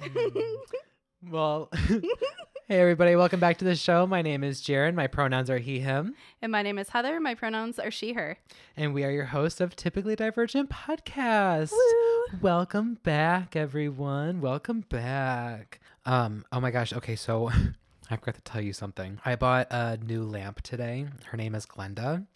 Well, hey everybody, welcome back to the show. My name is Jaron. My pronouns are he, him, And my name is Heather. My pronouns are she, her. and we are your hosts of Typically Divergent Podcast. Welcome back, everyone. Welcome back. Um, oh my gosh. Okay, so I forgot to tell you something. I bought a new lamp today. Her name is Glenda.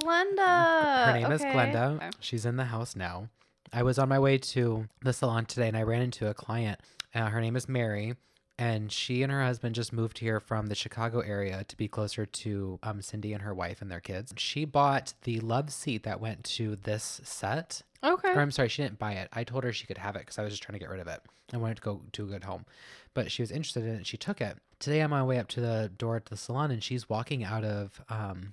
Glenda. Her name is Okay. Glenda. Okay. She's in the house now. I was on my way to the salon today and I ran into a client. Uh, her name is Mary. And she and her husband just moved here from the Chicago area to be closer to um, Cindy and her wife and their kids. She bought the love seat that went to this set. Okay. Or I'm sorry, she didn't buy it. I told her she could have it because I was just trying to get rid of it. I wanted to go to a good home. But she was interested in it. She took it. Today I'm on my way up to the door at the salon and she's walking out of um,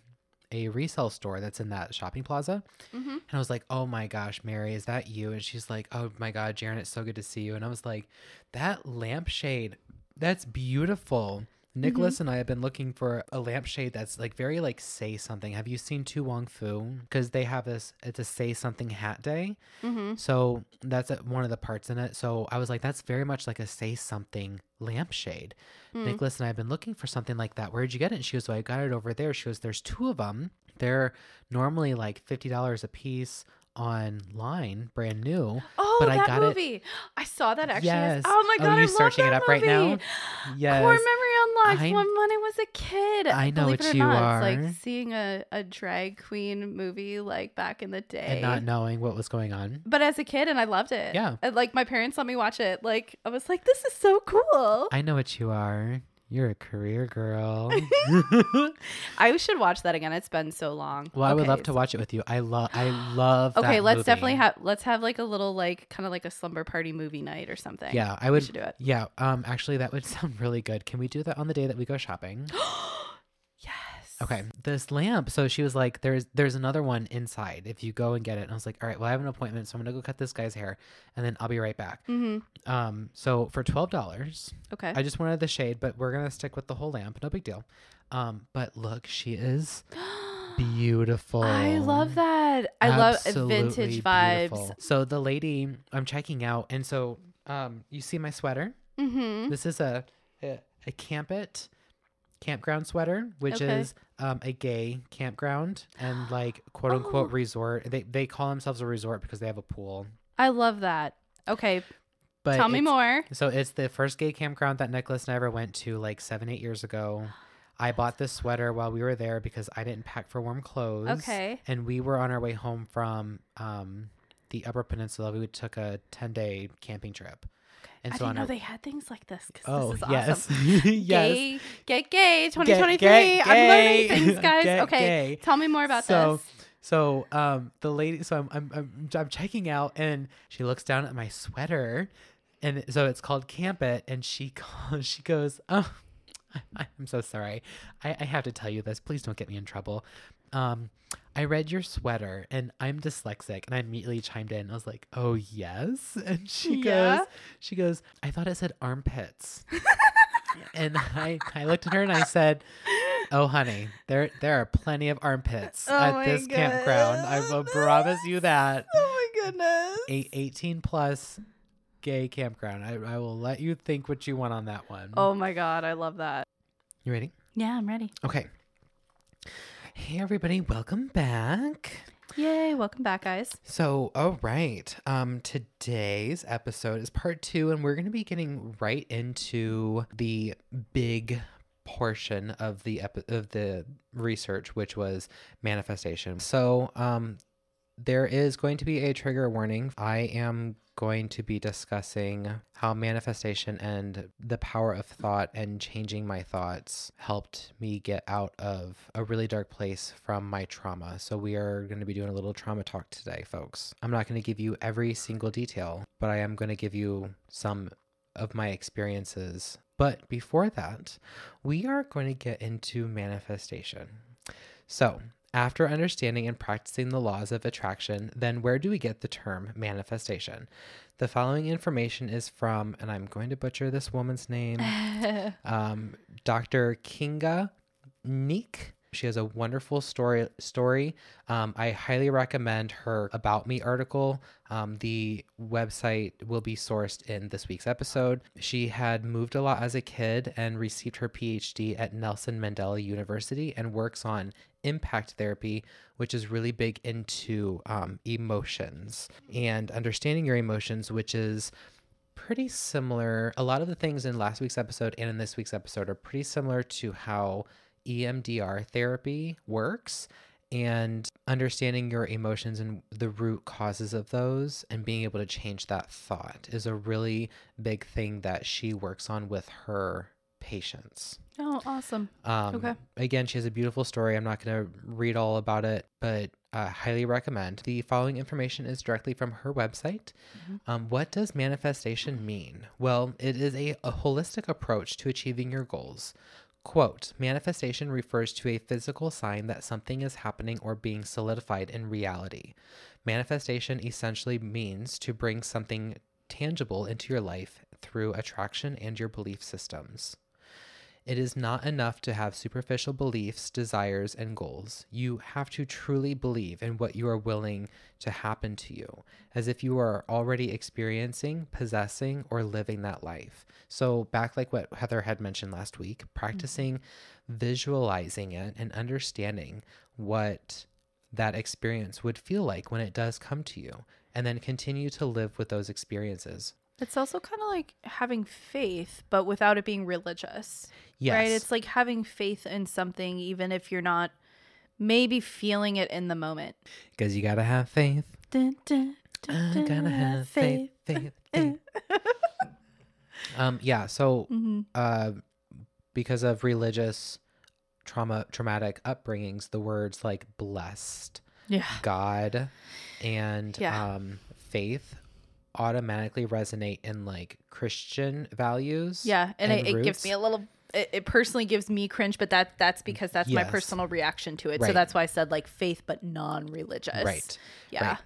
a resale store that's in that shopping plaza. Mm-hmm. And I was like, oh my gosh, Mary, is that you? And she's like, oh my God, Jaron, it's so good to see you. And I was like, that lampshade, that's beautiful. Nicholas and I have been looking for a lampshade that's like very like say something. Have you seen To Wong Foo? Because they have this, it's a say something hat day. Mm-hmm. So that's uh, one of the parts in it. So I was like, that's very much like a say something lampshade. Mm. Nicholas and I have been looking for something like that. Where'd you get it? And she goes, well, I got it over there. She goes, there's two of them. They're normally like $50 a piece online, brand new. Oh, But I that got it- movie. I saw that actually. Yes. Oh my Oh, god, you I love searching it up right now? movie. Yes. Core memory unlocked I- when, when I was a kid. I know Believe what it or you not, It's are. like seeing a, a drag queen movie like back in the day. And not knowing what was going on. but as a kid, and I loved it. Yeah. And, like my parents let me watch it. Like I was like, this is so cool. I know what you are. You're a career girl. I should watch that again. It's been so long. well, I would Okay, love to watch it with you. I love I love Okay, let's movie. definitely have let's have like a little like kind of like a slumber party movie night or something. Yeah, I we would should do it. Yeah, um actually that would sound really good. Can we do that on the day that we go shopping? Okay, this lamp. So she was like, "There's there's another one inside. If you go and get it." And I was like, "All right, well, I have an appointment, so I'm gonna go cut this guy's hair, and then I'll be right back." Mm-hmm. Um, so for twelve dollars, Okay. I just wanted the shade, but we're gonna stick with the whole lamp. No big deal. Um, but look, she is beautiful. I love that. I love Absolutely vintage vibes. So the lady, I'm checking out, and so um, you see my sweater. Mm-hmm. This is a a, a campit campground sweater, which Okay. is um, a gay campground and like quote unquote Oh. resort. They they call themselves a resort because they have a pool. I love that. Okay, But tell me more. So it's the first gay campground that Nicholas and I ever went to like seven eight years ago. I bought this sweater while we were there because I didn't pack for warm clothes. Okay. And we were on our way home from um, the Upper Peninsula. We took a ten day camping trip. And I so didn't know our they had things like this. oh this is yes awesome. yes Gay, get gay, 2023. get I'm learning things, guys. Get okay, gay. tell me more about so this. so um the lady so I'm, I'm i'm i'm checking out and she looks down at my sweater and so it's called camp it and she calls she goes oh I, i'm so sorry I, I have to tell you this please don't get me in trouble um i read your sweater and i'm dyslexic and i immediately chimed in i was like oh yes and she Yeah? goes she goes i thought it said armpits and i i looked at her and i said Oh, honey, there there are plenty of armpits Oh at my this campground. I will goodness. promise you that. Oh my goodness. A 18 plus gay campground. I, I will let you think what you want on that one. Oh my god, I love that. You ready? Yeah, I'm ready. Okay. Hey, everybody, welcome back. Yay! Welcome back, guys. So, all right. Um, today's episode is part two, and we're going to be getting right into the big portion of the epi- of the research, which was manifestation. So, um, there is going to be a trigger warning. I am going to be discussing how manifestation and the power of thought and changing my thoughts helped me get out of a really dark place from my trauma. So, we are going to be doing a little trauma talk today, folks. I'm not going to give you every single detail, but I am going to give you some of my experiences. But before that, we are going to get into manifestation. So, after understanding and practicing the laws of attraction, then where do we get the term manifestation? The following information is from, and I'm going to butcher this woman's name, um, Dr. Kinga Neek. She has a wonderful story. Story. Um, I highly recommend her About Me article. Um, the website will be sourced in this week's episode. She had moved a lot as a kid and received her PhD at Nelson Mandela University and works on impact therapy, which is really big into um, emotions and understanding your emotions, which is pretty similar. A lot of the things in last week's episode and in this week's episode are pretty similar to how EMDR therapy works and understanding your emotions and the root causes of those and being able to change that thought is a really big thing that she works on with her patients. Oh, awesome. Um, Okay. Again, she has a beautiful story. I'm not going to read all about it, but uh, highly recommend. The following information is directly from her website. Um, what does manifestation mean? Well, it is a, a holistic approach to achieving your goals. Quote Manifestation refers to a physical sign that something is happening or being solidified in reality. Manifestation essentially means to bring something tangible into your life through attraction and your belief systems. It is not enough to have superficial beliefs, desires, and goals. You have to truly believe in what you are willing to happen to you, as if you are already experiencing, possessing, or living that life. So, back like what Heather had mentioned last week, mm-hmm. practicing visualizing it and understanding what that experience would feel like when it does come to you, and then continue to live with those experiences. It's also kind of like having faith, but without it being religious. Yes. Right? It's like having faith in something, even if you're not maybe feeling it in the moment. Because you gotta have faith. Dun, dun, I dun, gotta have faith, faith, faith. um, yeah. So, Mhm. uh, because of religious trauma, traumatic upbringings, the words like blessed, Yeah. God, and Yeah. um, faith automatically resonate in like Christian values. Yeah, and, and it, it gives me a little. It, it personally gives me cringe, but that that's because that's my personal reaction to it. So that's why I said like faith, but non-religious. Right. Yeah. Right.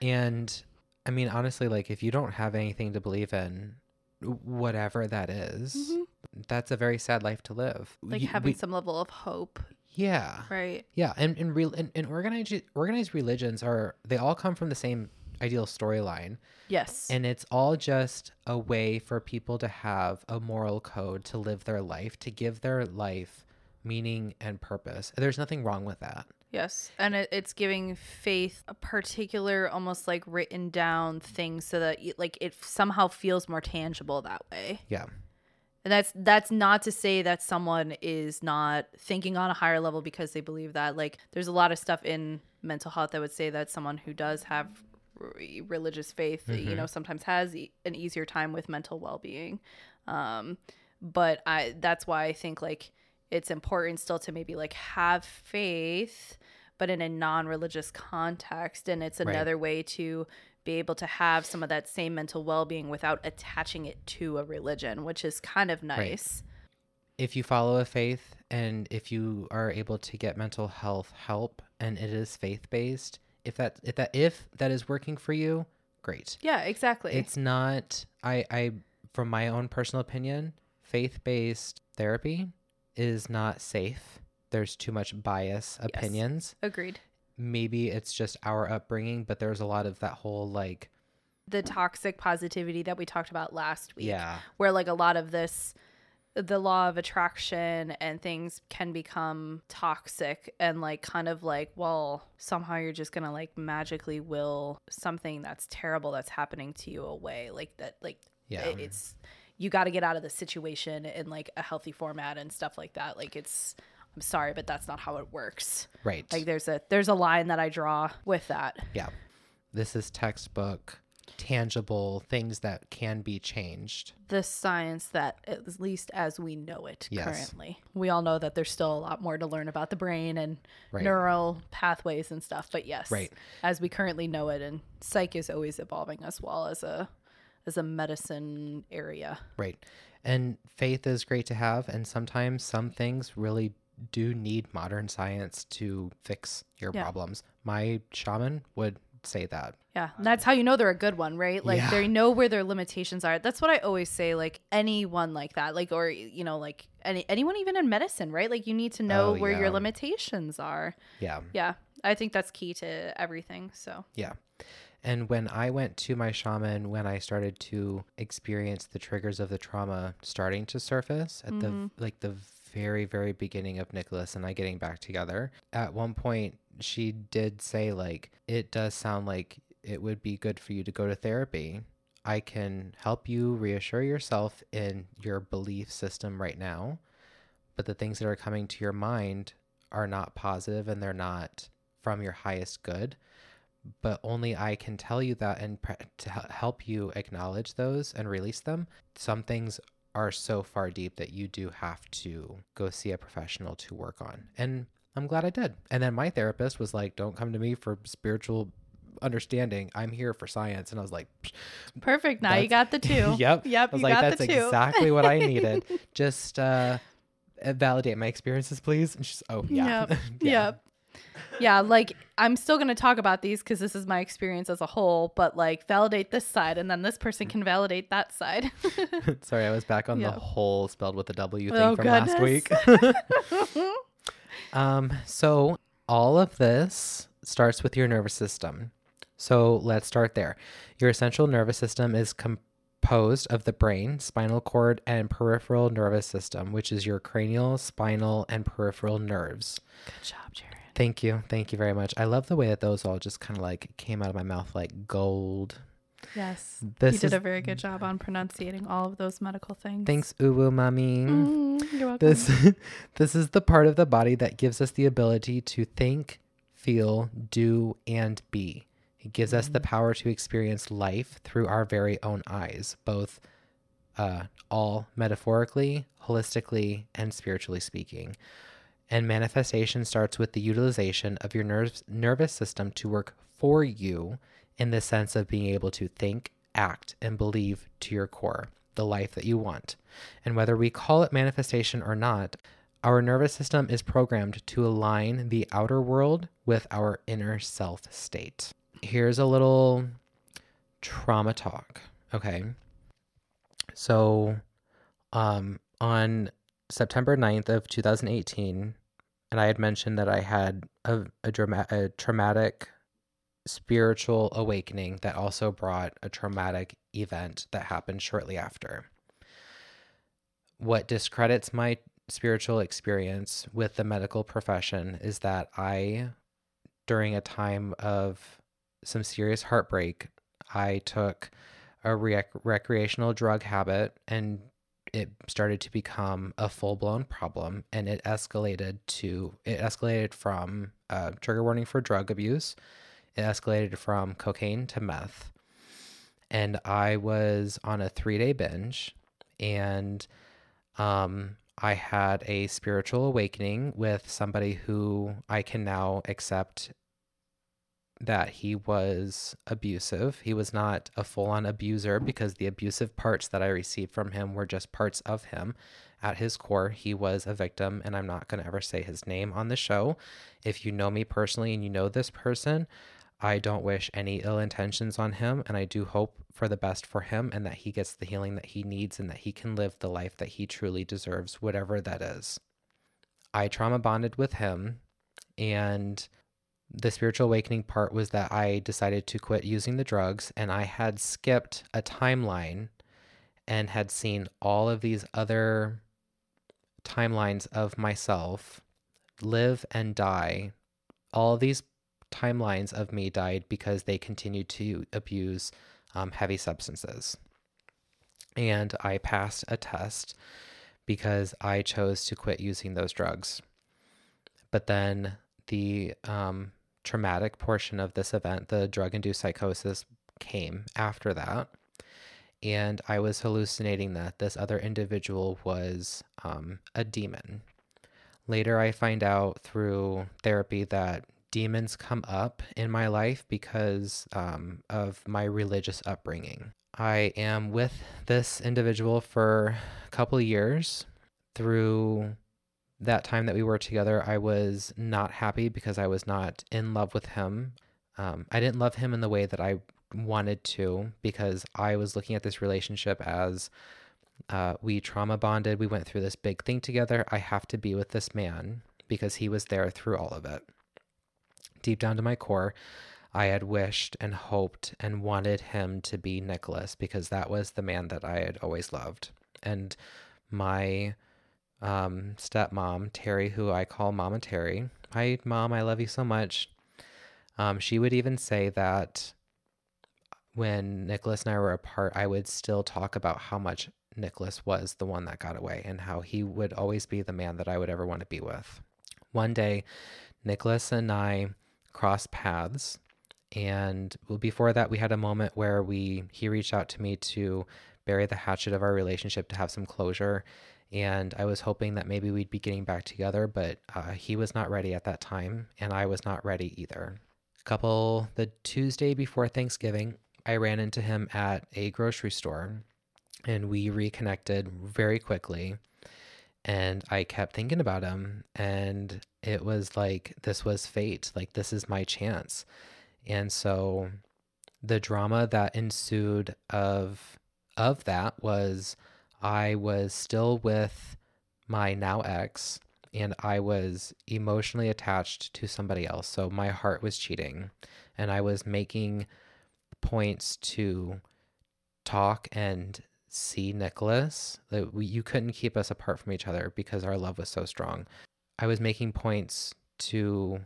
And I mean, honestly, like if you don't have anything to believe in, whatever that is, Mhm. that's a very sad life to live. Like You- having we- some level of hope. yeah. Right. Yeah, and and real and, and organized organized religions are they all come from the same ideal storyline, Yes. and it's all just a way for people to have a moral code to live their life, to give their life meaning and purpose. There's nothing wrong with that. Yes, and it, it's giving faith a particular, almost like written down thing, so that you, like it somehow feels more tangible that way. Yeah, And that's that's not to say that someone is not thinking on a higher level because they believe that. Like, there's a lot of stuff in mental health that would say that someone who does have religious faith, you know, sometimes has e- an easier time with mental well-being. Um, but I that's why I think like it's important still to maybe like have faith but in a non-religious context and it's Right. another way to be able to have some of that same mental well-being without attaching it to a religion which is kind of nice if you follow a faith and if you are able to get mental health help and it is faith based, if that if that if that is working for you, great. yeah exactly It's not I I from my own personal opinion, faith-based therapy is not safe. There's too much bias opinions. agreed Maybe it's just our upbringing, but there's a lot of that whole like the toxic positivity that we talked about last week yeah, where like a lot of this the law of attraction and things can become toxic and like kind of like well somehow you're just gonna like magically will something that's terrible that's happening to you away like that like Yeah. it- it's you got to get out of the situation in like a healthy format and stuff like that like it's i'm sorry but that's not how it works right. like there's a there's a line that i draw with that yeah. This is textbook tangible things that can be changed. the science that at least as we know it Yes. currently we all know that there's still a lot more to learn about the brain and Right. neural pathways and stuff but yes Right. as we currently know it and psych is always evolving as well as a as a medicine area Right. And faith is great to have. And sometimes some things really do need modern science to fix your Yeah. problems. My shaman would say that. Yeah, and that's um, how you know they're a good one, right? Like Yeah. they know where their limitations are. That's what I always say. Like anyone like that, like or you know, like any anyone even in medicine, right? Like you need to know Oh, where yeah. your limitations are. Yeah. Yeah, I think that's key to everything. So Yeah. And when I went to my shaman, when I started to experience the triggers of the trauma starting to surface at the mm-hmm. like the very very beginning of Nicholas and I getting back together, at one point she did say like it does sound like it would be good for you to go to therapy. I can help you reassure yourself in your belief system right now, but the things that are coming to your mind are not positive and they're not from your highest good but only I can tell you that and pre- to help you acknowledge those and release them. Some things are so far deep that you do have to go see a professional to work on. And I'm glad I did. And then my therapist was like, "Don't come to me for spiritual understanding. I'm here for science." And I was like, perfect. Now you got the two. "Yep, Yep. I was you like, got "That's exactly what I needed. Just uh, validate my experiences, please." And she's, "Oh yeah, Yep. Yeah. Yep. Yeah, like I'm still going to talk about these because this is my experience as a whole, but like validate this side and then this person can validate that side. Sorry, I was back on Yeah. the whole spelled with a W thing Oh, from last week. um, so all of this starts with your nervous system. So let's start there. Your central nervous system is composed of the brain, spinal cord, and peripheral nervous system, which is your cranial, spinal, and peripheral nerves. Good job, Jaron. Thank you. Thank you very much. I love the way that those all just kind of like came out of my mouth like gold. Yes. This you did is a very good job on pronunciating all of those medical things. Thanks, Uwu Mommy. Mm, you're welcome. This this is the part of the body that gives us the ability to think, feel, do, and be. It gives us the power to experience life through our very own eyes, both uh, all metaphorically, holistically, and spiritually speaking. And manifestation starts with the utilization of your nerves, nervous system to work for you in the sense of being able to think, act, and believe to your core the life that you want. And whether we call it manifestation or not, our nervous system is programmed to align the outer world with our inner self state. Here's a little trauma talk. Okay. So, um, on September 9th of 2018, and I had mentioned that I had a, a, drama- a traumatic spiritual awakening that also brought a traumatic event that happened shortly after. What discredits my spiritual experience with the medical profession is that I, during a time of some serious heartbreak, I took a rec- recreational drug habit and it started to become a full blown problem and it escalated to it escalated from uh, trigger warning for drug abuse. It escalated from cocaine to meth. And i was on a three day binge and um i had a spiritual awakening with somebody who i can now accept that he was abusive. He was not a full on abuser because the abusive parts that I received from him were just parts of him. At his core, he was a victim, and I'm not going to ever say his name on the show. If you know me personally and you know this person, I don't wish any ill intentions on him, and I do hope for the best for him and that he gets the healing that he needs and that he can live the life that he truly deserves, whatever that is. I trauma bonded with him, and the spiritual awakening part was that I decided to quit using the drugs and I had skipped a timeline and had seen all of these other timelines of myself live and die. All these timelines of me died because they continued to abuse um, heavy substances. And I passed a test because I chose to quit using those drugs. But then the um, traumatic portion of this event, the drug induced psychosis, came after that. And I was hallucinating that this other individual was um, a demon. Later, I find out through therapy that demons come up in my life because um, of my religious upbringing. I am with this individual for a couple years. Through that time that we were together, I was not happy because I was not in love with him. um, I didn't love him in the way that I wanted to because I was looking at this relationship as uh, we trauma bonded. We went through this big thing together. I have to be with this man because he was there through all of it. Deep down to my core, I had wished and hoped and wanted him to be Nicholas because that was the man that I had always loved. And my um, stepmom, Terry, who I call Mama Terry, hi, Mom, I love you so much. Um, she would even say that when Nicholas and I were apart, I would still talk about how much Nicholas was the one that got away and how he would always be the man that I would ever want to be with. One day, Nicholas and I crossed paths. And before that, we had a moment where we he reached out to me to bury the hatchet of our relationship to have some closure. And I was hoping that maybe we'd be getting back together, but uh, he was not ready at that time, and I was not ready either. A couple, the Tuesday before Thanksgiving, I ran into him at a grocery store and we reconnected very quickly. And I kept thinking about him, and it was like, this was fate. Like, this is my chance. And so the drama that ensued of of that was I was still with my now ex and I was emotionally attached to somebody else. So my heart was cheating and I was making points to talk and see Nicholas. That we, you couldn't keep us apart from each other because our love was so strong. I was making points to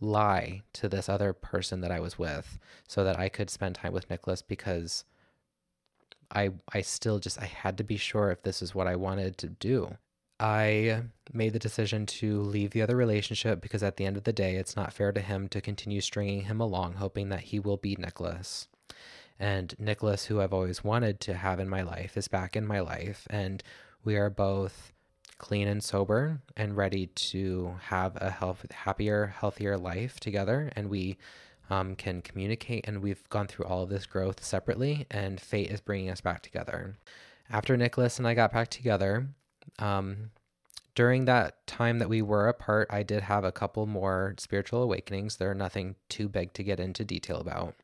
lie to this other person that I was with so that I could spend time with Nicholas because I I still just I had to be sure if this is what I wanted to do. I made the decision to leave the other relationship because at the end of the day, it's not fair to him to continue stringing him along, hoping that he will be Nicholas. And Nicholas, who I've always wanted to have in my life, is back in my life. And we are both clean and sober and ready to have a health, happier, healthier life together. And we um, can communicate. And we've gone through all of this growth separately, and fate is bringing us back together. After Nicholas and I got back together, um, during that time that we were apart, I did have a couple more spiritual awakenings. They're nothing too big to get into detail about.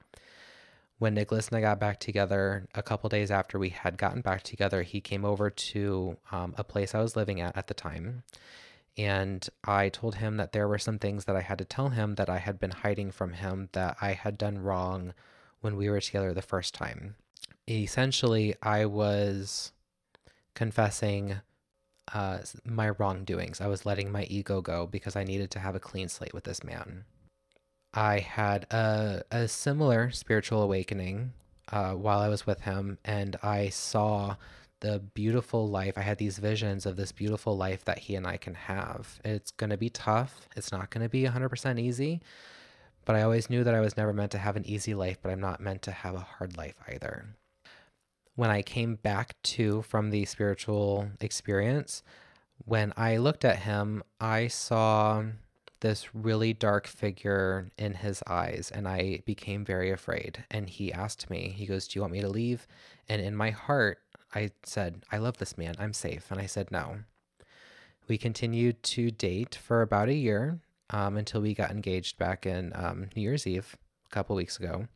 When Nicholas and I got back together, a couple days after we had gotten back together, he came over to um, a place I was living at at the time. And I told him that there were some things that I had to tell him that I had been hiding from him that I had done wrong when we were together the first time. Essentially, I was confessing uh, my wrongdoings. I was letting my ego go because I needed to have a clean slate with this man. I had a, a similar spiritual awakening uh, while I was with him, and I saw the beautiful life. I had these visions of this beautiful life that he and I can have. It's going to be tough, it's not going to be 100% easy, but I always knew that I was never meant to have an easy life, but I'm not meant to have a hard life either when I came back to from the spiritual experience, when I looked at him, I saw this really dark figure in his eyes and I became very afraid. And he asked me, he goes, Do you want me to leave? And in my heart, I said, I love this man. I'm safe. And I said, No. We continued to date for about a year um, until we got engaged back in um, New Year's Eve a couple weeks ago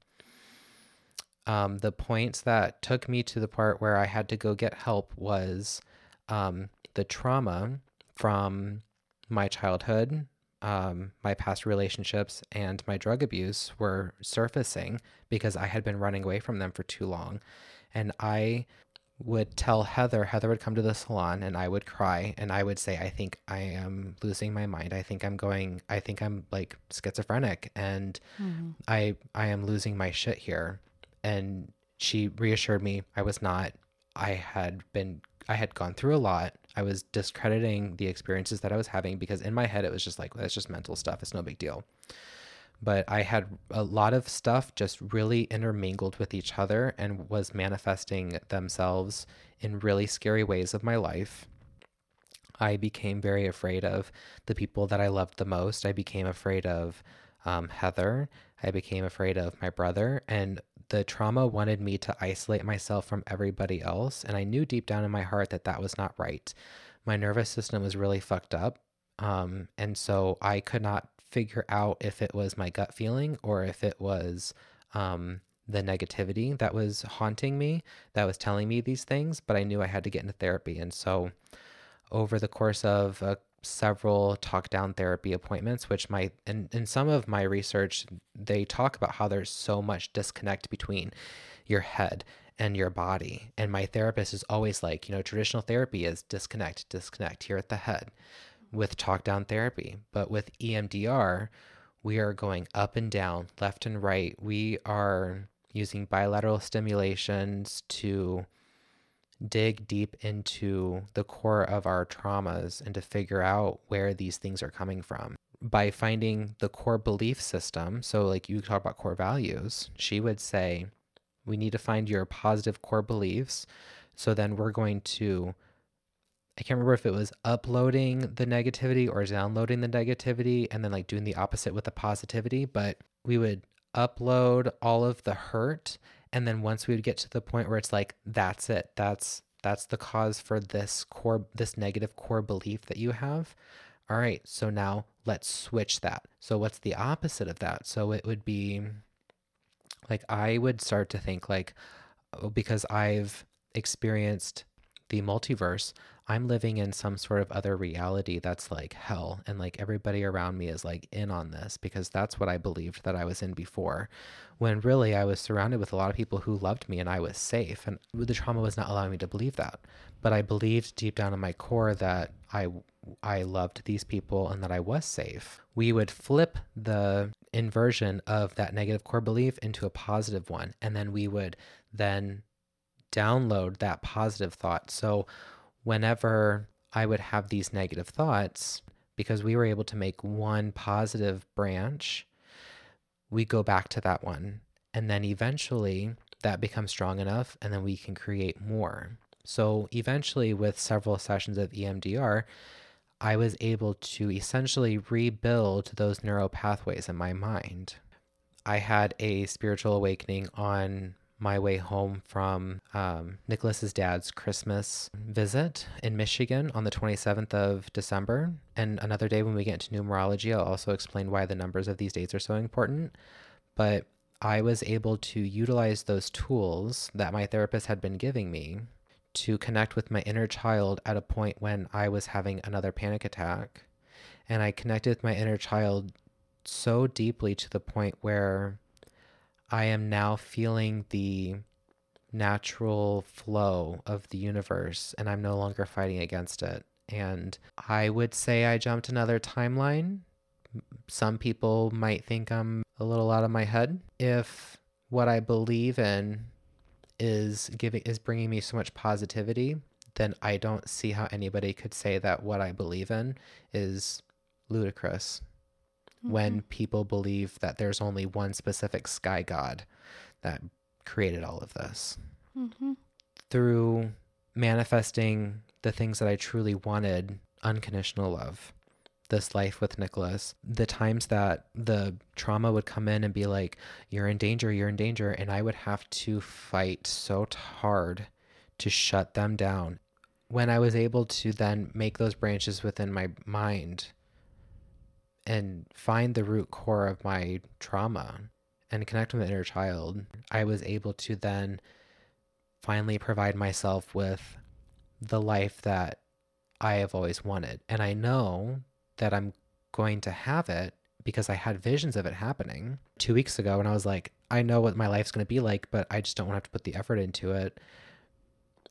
um, the points that took me to the part where I had to go get help was um, the trauma from my childhood, um, my past relationships, and my drug abuse were surfacing because I had been running away from them for too long. And I would tell Heather, Heather would come to the salon and I would cry and I would say, I think I am losing my mind. I think I'm going, I think I'm like schizophrenic and mm-hmm. I, I am losing my shit here and she reassured me I was not. I had been I had gone through a lot. I was discrediting the experiences that I was having because in my head it was just like well, it's just mental stuff. It's no big deal. But I had a lot of stuff just really intermingled with each other and was manifesting themselves in really scary ways of my life. I became very afraid of the people that I loved the most. I became afraid of um, Heather. I became afraid of my brother. And the trauma wanted me to isolate myself from everybody else. And I knew deep down in my heart that that was not right. My nervous system was really fucked up. Um, and so I could not figure out if it was my gut feeling or if it was um, the negativity that was haunting me, that was telling me these things. But I knew I had to get into therapy. And so, over the course of uh, several talk down therapy appointments, which my, in, in some of my research, they talk about how there's so much disconnect between your head and your body. And my therapist is always like, you know, traditional therapy is disconnect, disconnect here at the head with talk down therapy. But with EMDR, we are going up and down, left and right. We are using bilateral stimulations to dig deep into the core of our traumas and to figure out where these things are coming from. By finding the core belief system, so like you talk about core values, she would say, we need to find your positive core beliefs. So then we're going to I can't remember if it was uploading the negativity or downloading the negativity and then like doing the opposite with the positivity, but we would upload all of the hurt and then once we would get to the point where it's like that's it. That's that's the cause for this core this negative core belief that you have. All right, so now let's switch that. So what's the opposite of that? So it would be like I would start to think like oh, because I've experienced the multiverse, I'm living in some sort of other reality that's like hell. And like everybody around me is like in on this because that's what I believed that I was in before. When really I was surrounded with a lot of people who loved me and I was safe. And the trauma was not allowing me to believe that. But I believed deep down in my core that I I loved these people and that I was safe. We would flip the inversion of that negative core belief into a positive one. And then we would then download that positive thought. So whenever I would have these negative thoughts, because we were able to make one positive branch, we go back to that one. And then eventually that becomes strong enough, and then we can create more. So eventually, with several sessions of EMDR, I was able to essentially rebuild those neural pathways in my mind. I had a spiritual awakening on my way home from um, Nicholas's dad's Christmas visit in Michigan on the 27th of December. And another day when we get into numerology, I'll also explain why the numbers of these dates are so important. But I was able to utilize those tools that my therapist had been giving me to connect with my inner child at a point when I was having another panic attack. And I connected with my inner child so deeply to the point where I am now feeling the natural flow of the universe and I'm no longer fighting against it. And I would say I jumped another timeline. Some people might think I'm a little out of my head. If what I believe in is giving is bringing me so much positivity, then I don't see how anybody could say that what I believe in is ludicrous mm-hmm. when people believe that there's only one specific sky god that created all of this. Mm-hmm. Through manifesting the things that I truly wanted unconditional love, this life with Nicholas, the times that the trauma would come in and be like, you're in danger, you're in danger. And I would have to fight so hard to shut them down. When I was able to then make those branches within my mind and find the root core of my trauma and connect with the inner child, I was able to then finally provide myself with the life that I have always wanted. And I know that I'm going to have it because I had visions of it happening two weeks ago. And I was like, I know what my life's going to be like, but I just don't want to have to put the effort into it.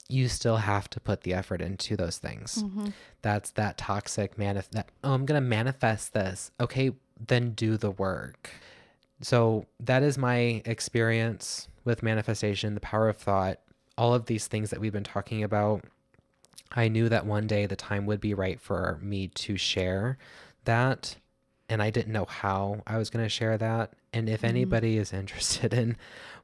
You still have to put the effort into those things. Mm-hmm. That's that toxic manif that oh, I'm gonna manifest this. Okay, then do the work. So that is my experience with manifestation, the power of thought, all of these things that we've been talking about I knew that one day the time would be right for me to share that. And I didn't know how I was going to share that. And if mm-hmm. anybody is interested in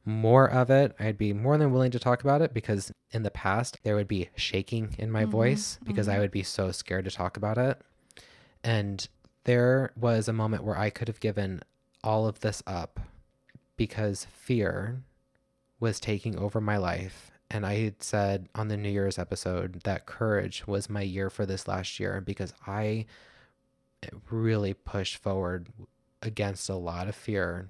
more of it, I'd be more than willing to talk about it because in the past there would be shaking in my mm-hmm. voice because mm-hmm. I would be so scared to talk about it. And there was a moment where I could have given all of this up because fear was taking over my life and I had said on the New Year's episode that courage was my year for this last year because I really pushed forward against a lot of fear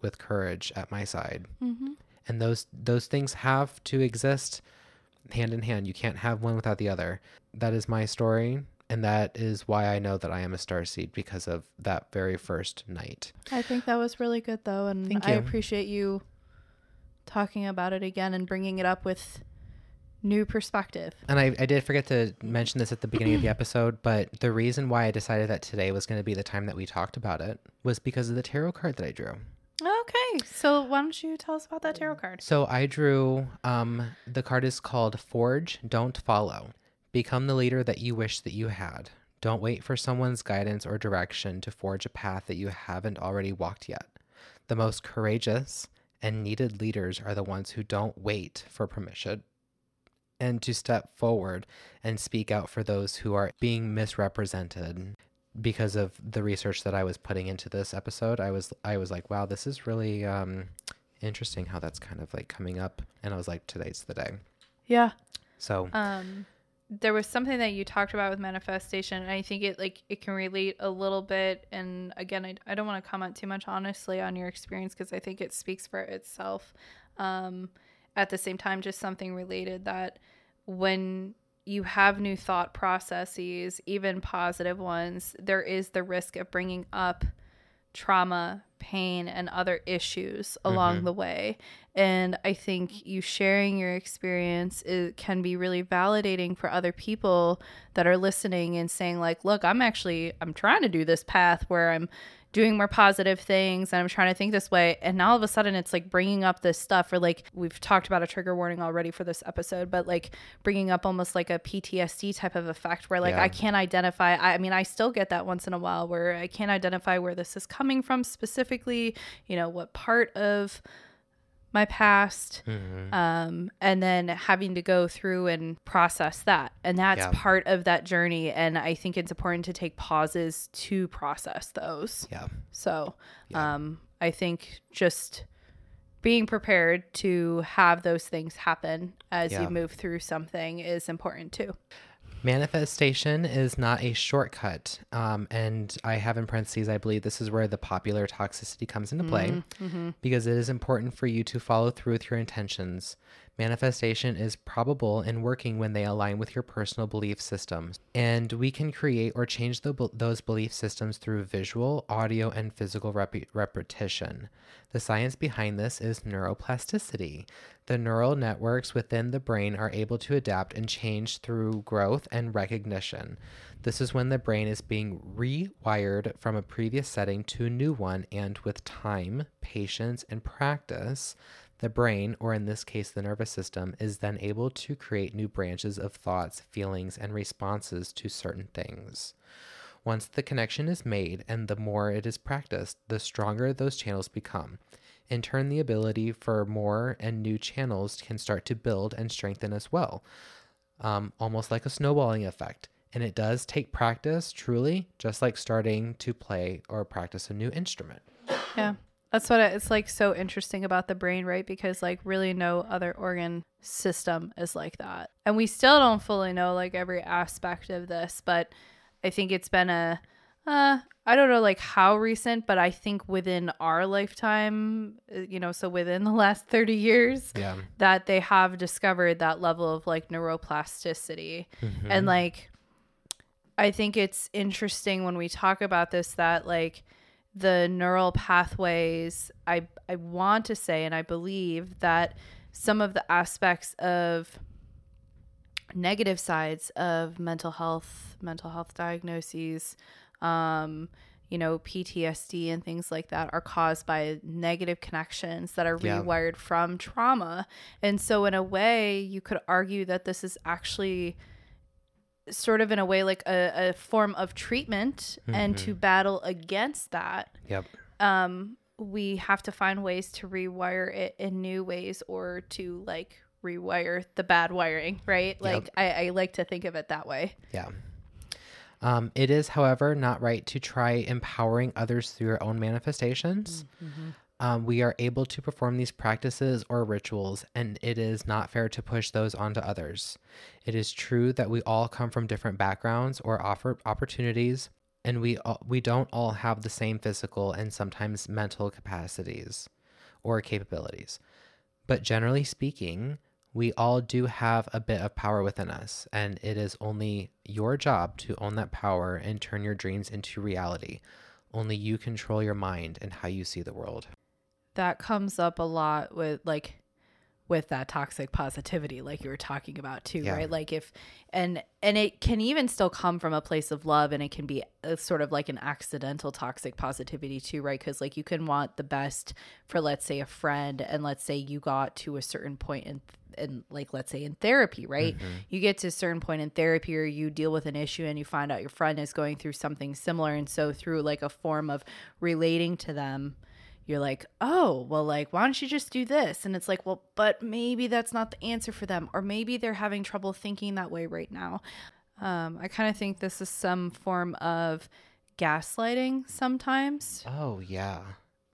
with courage at my side. Mm-hmm. And those those things have to exist hand in hand. You can't have one without the other. That is my story, and that is why I know that I am a star seed because of that very first night. I think that was really good though, and Thank I appreciate you talking about it again and bringing it up with new perspective. And I, I did forget to mention this at the beginning of the episode, but the reason why I decided that today was going to be the time that we talked about it was because of the tarot card that I drew. Okay, so why don't you tell us about that tarot card? So I drew um the card is called Forge, Don't Follow. Become the leader that you wish that you had. Don't wait for someone's guidance or direction to forge a path that you haven't already walked yet. The most courageous and needed leaders are the ones who don't wait for permission and to step forward and speak out for those who are being misrepresented because of the research that I was putting into this episode. I was I was like, wow, this is really um interesting how that's kind of like coming up and I was like today's the day. Yeah. So Um there was something that you talked about with manifestation and I think it like it can relate a little bit and again I, I don't want to comment too much honestly on your experience because I think it speaks for itself. Um at the same time just something related that when you have new thought processes, even positive ones, there is the risk of bringing up trauma, pain, and other issues along Mhm. the way. And I think you sharing your experience is, can be really validating for other people that are listening and saying like, "Look, I'm actually I'm trying to do this path where I'm doing more positive things and I'm trying to think this way." And now all of a sudden it's like bringing up this stuff or like we've talked about a trigger warning already for this episode, but like bringing up almost like a PTSD type of effect where like Yeah. I can't identify I, I mean I still get that once in a while where I can't identify where this is coming from specifically, you know, what part of my past mhm. um, and then having to go through and process that and that's Yeah. part of that journey and i think it's important to take pauses to process those yeah. so Yeah. um, i think just being prepared to have those things happen as Yeah. you move through something is important too Manifestation is not a shortcut. Um, and I have in parentheses, I believe this is where the popular toxicity comes into play mm-hmm. because it is important for you to follow through with your intentions. Manifestation is probable in working when they align with your personal belief systems. And we can create or change the, those belief systems through visual, audio, and physical repi- repetition. The science behind this is neuroplasticity. The neural networks within the brain are able to adapt and change through growth and recognition. This is when the brain is being rewired from a previous setting to a new one, and with time, patience, and practice, the brain, or in this case, the nervous system, is then able to create new branches of thoughts, feelings, and responses to certain things. Once the connection is made and the more it is practiced, the stronger those channels become. In turn, the ability for more and new channels can start to build and strengthen as well, um, almost like a snowballing effect. And it does take practice, truly, just like starting to play or practice a new instrument. Yeah. That's what it's like so interesting about the brain, right? Because like really no other organ system is like that. And we still don't fully know like every aspect of this, but I think it's been a uh I don't know like how recent, but I think within our lifetime, uh, you know, so within the last 30 years Yeah. that they have discovered that level of like neuroplasticity Mhm. and like i think it's interesting when we talk about this that like the neural pathways i i want to say and i believe that some of the aspects of negative sides of mental health mental health diagnoses um you know PTSD and things like that are caused by negative connections that are Yeah. rewired from trauma and so in a way you could argue that this is actually sort of in a way like a, a form of treatment and to battle against that Yep. um we have to find ways to rewire it in new ways or to like rewire the bad wiring right like I, I like to think of it that way Yeah. Um, it is, however, not right to try empowering others through your own manifestations. Um, we are able to perform these practices or rituals, and it is not fair to push those onto others. It is true that we all come from different backgrounds or offer opportunities and we all, we don't all have the same physical and sometimes mental capacities or capabilities. But generally speaking, we all do have a bit of power within us, and it is only your job to own that power and turn your dreams into reality. Only you control your mind and how you see the world. That comes up a lot with like with that toxic positivity like you were talking about too Yeah. right? Like if and and it can even still come from a place of love and it can be a, sort of like an accidental toxic positivity too right? Because like you can want the best for let's say a friend and let's say you got to a certain point in in like let's say in therapy right? Mm-hmm. You get to a certain point in therapy or you deal with an issue and you find out your friend is going through something similar and so through like a form of relating to them you're like, oh, well, like, why don't you just do this? And it's like, well, but maybe that's not the answer for them. Or maybe they're having trouble thinking that way right now. Um, I kind of think this is some form of gaslighting sometimes. Oh, yeah.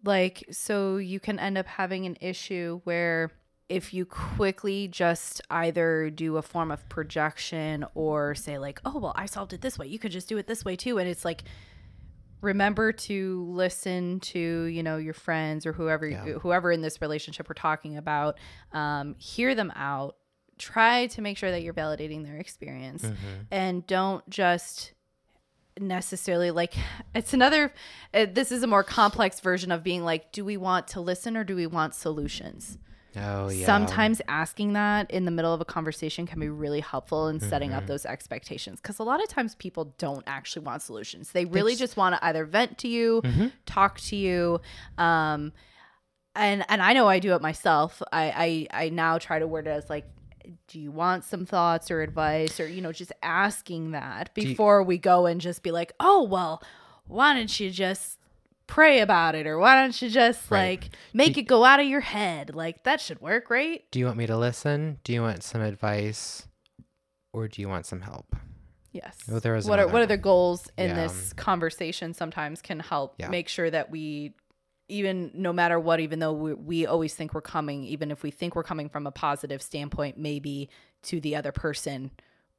Like, so you can end up having an issue where if you quickly just either do a form of projection or say, like, oh, well, I solved it this way, you could just do it this way too. And it's like, remember to listen to you know your friends or whoever Yeah. whoever in this relationship we're talking about um, hear them out try to make sure that you're validating their experience Mm-hmm. and don't just necessarily like it's another uh, this is a more complex version of being like do we want to listen or do we want solutions Oh, yeah. sometimes asking that in the middle of a conversation can be really helpful in setting Mm-hmm. up those expectations because a lot of times people don't actually want solutions they really just want to either vent to you Mm-hmm. talk to you um and and i know i do it myself i i, I now try to word it as like do you want some thoughts or advice or you know just asking that you- before we go and just be like oh well why don't you just pray about it or why don't you just Right. like make it go out of your head like that should work right Do you want me to listen? Do you want some advice? Or do you want some help? Yes. Oh, there was what are what are the goals in Yeah. this conversation? Sometimes can help Yeah. make sure that we, even no matter what, even though we, we always think we're coming, even if we think we're coming from a positive standpoint, maybe to the other person,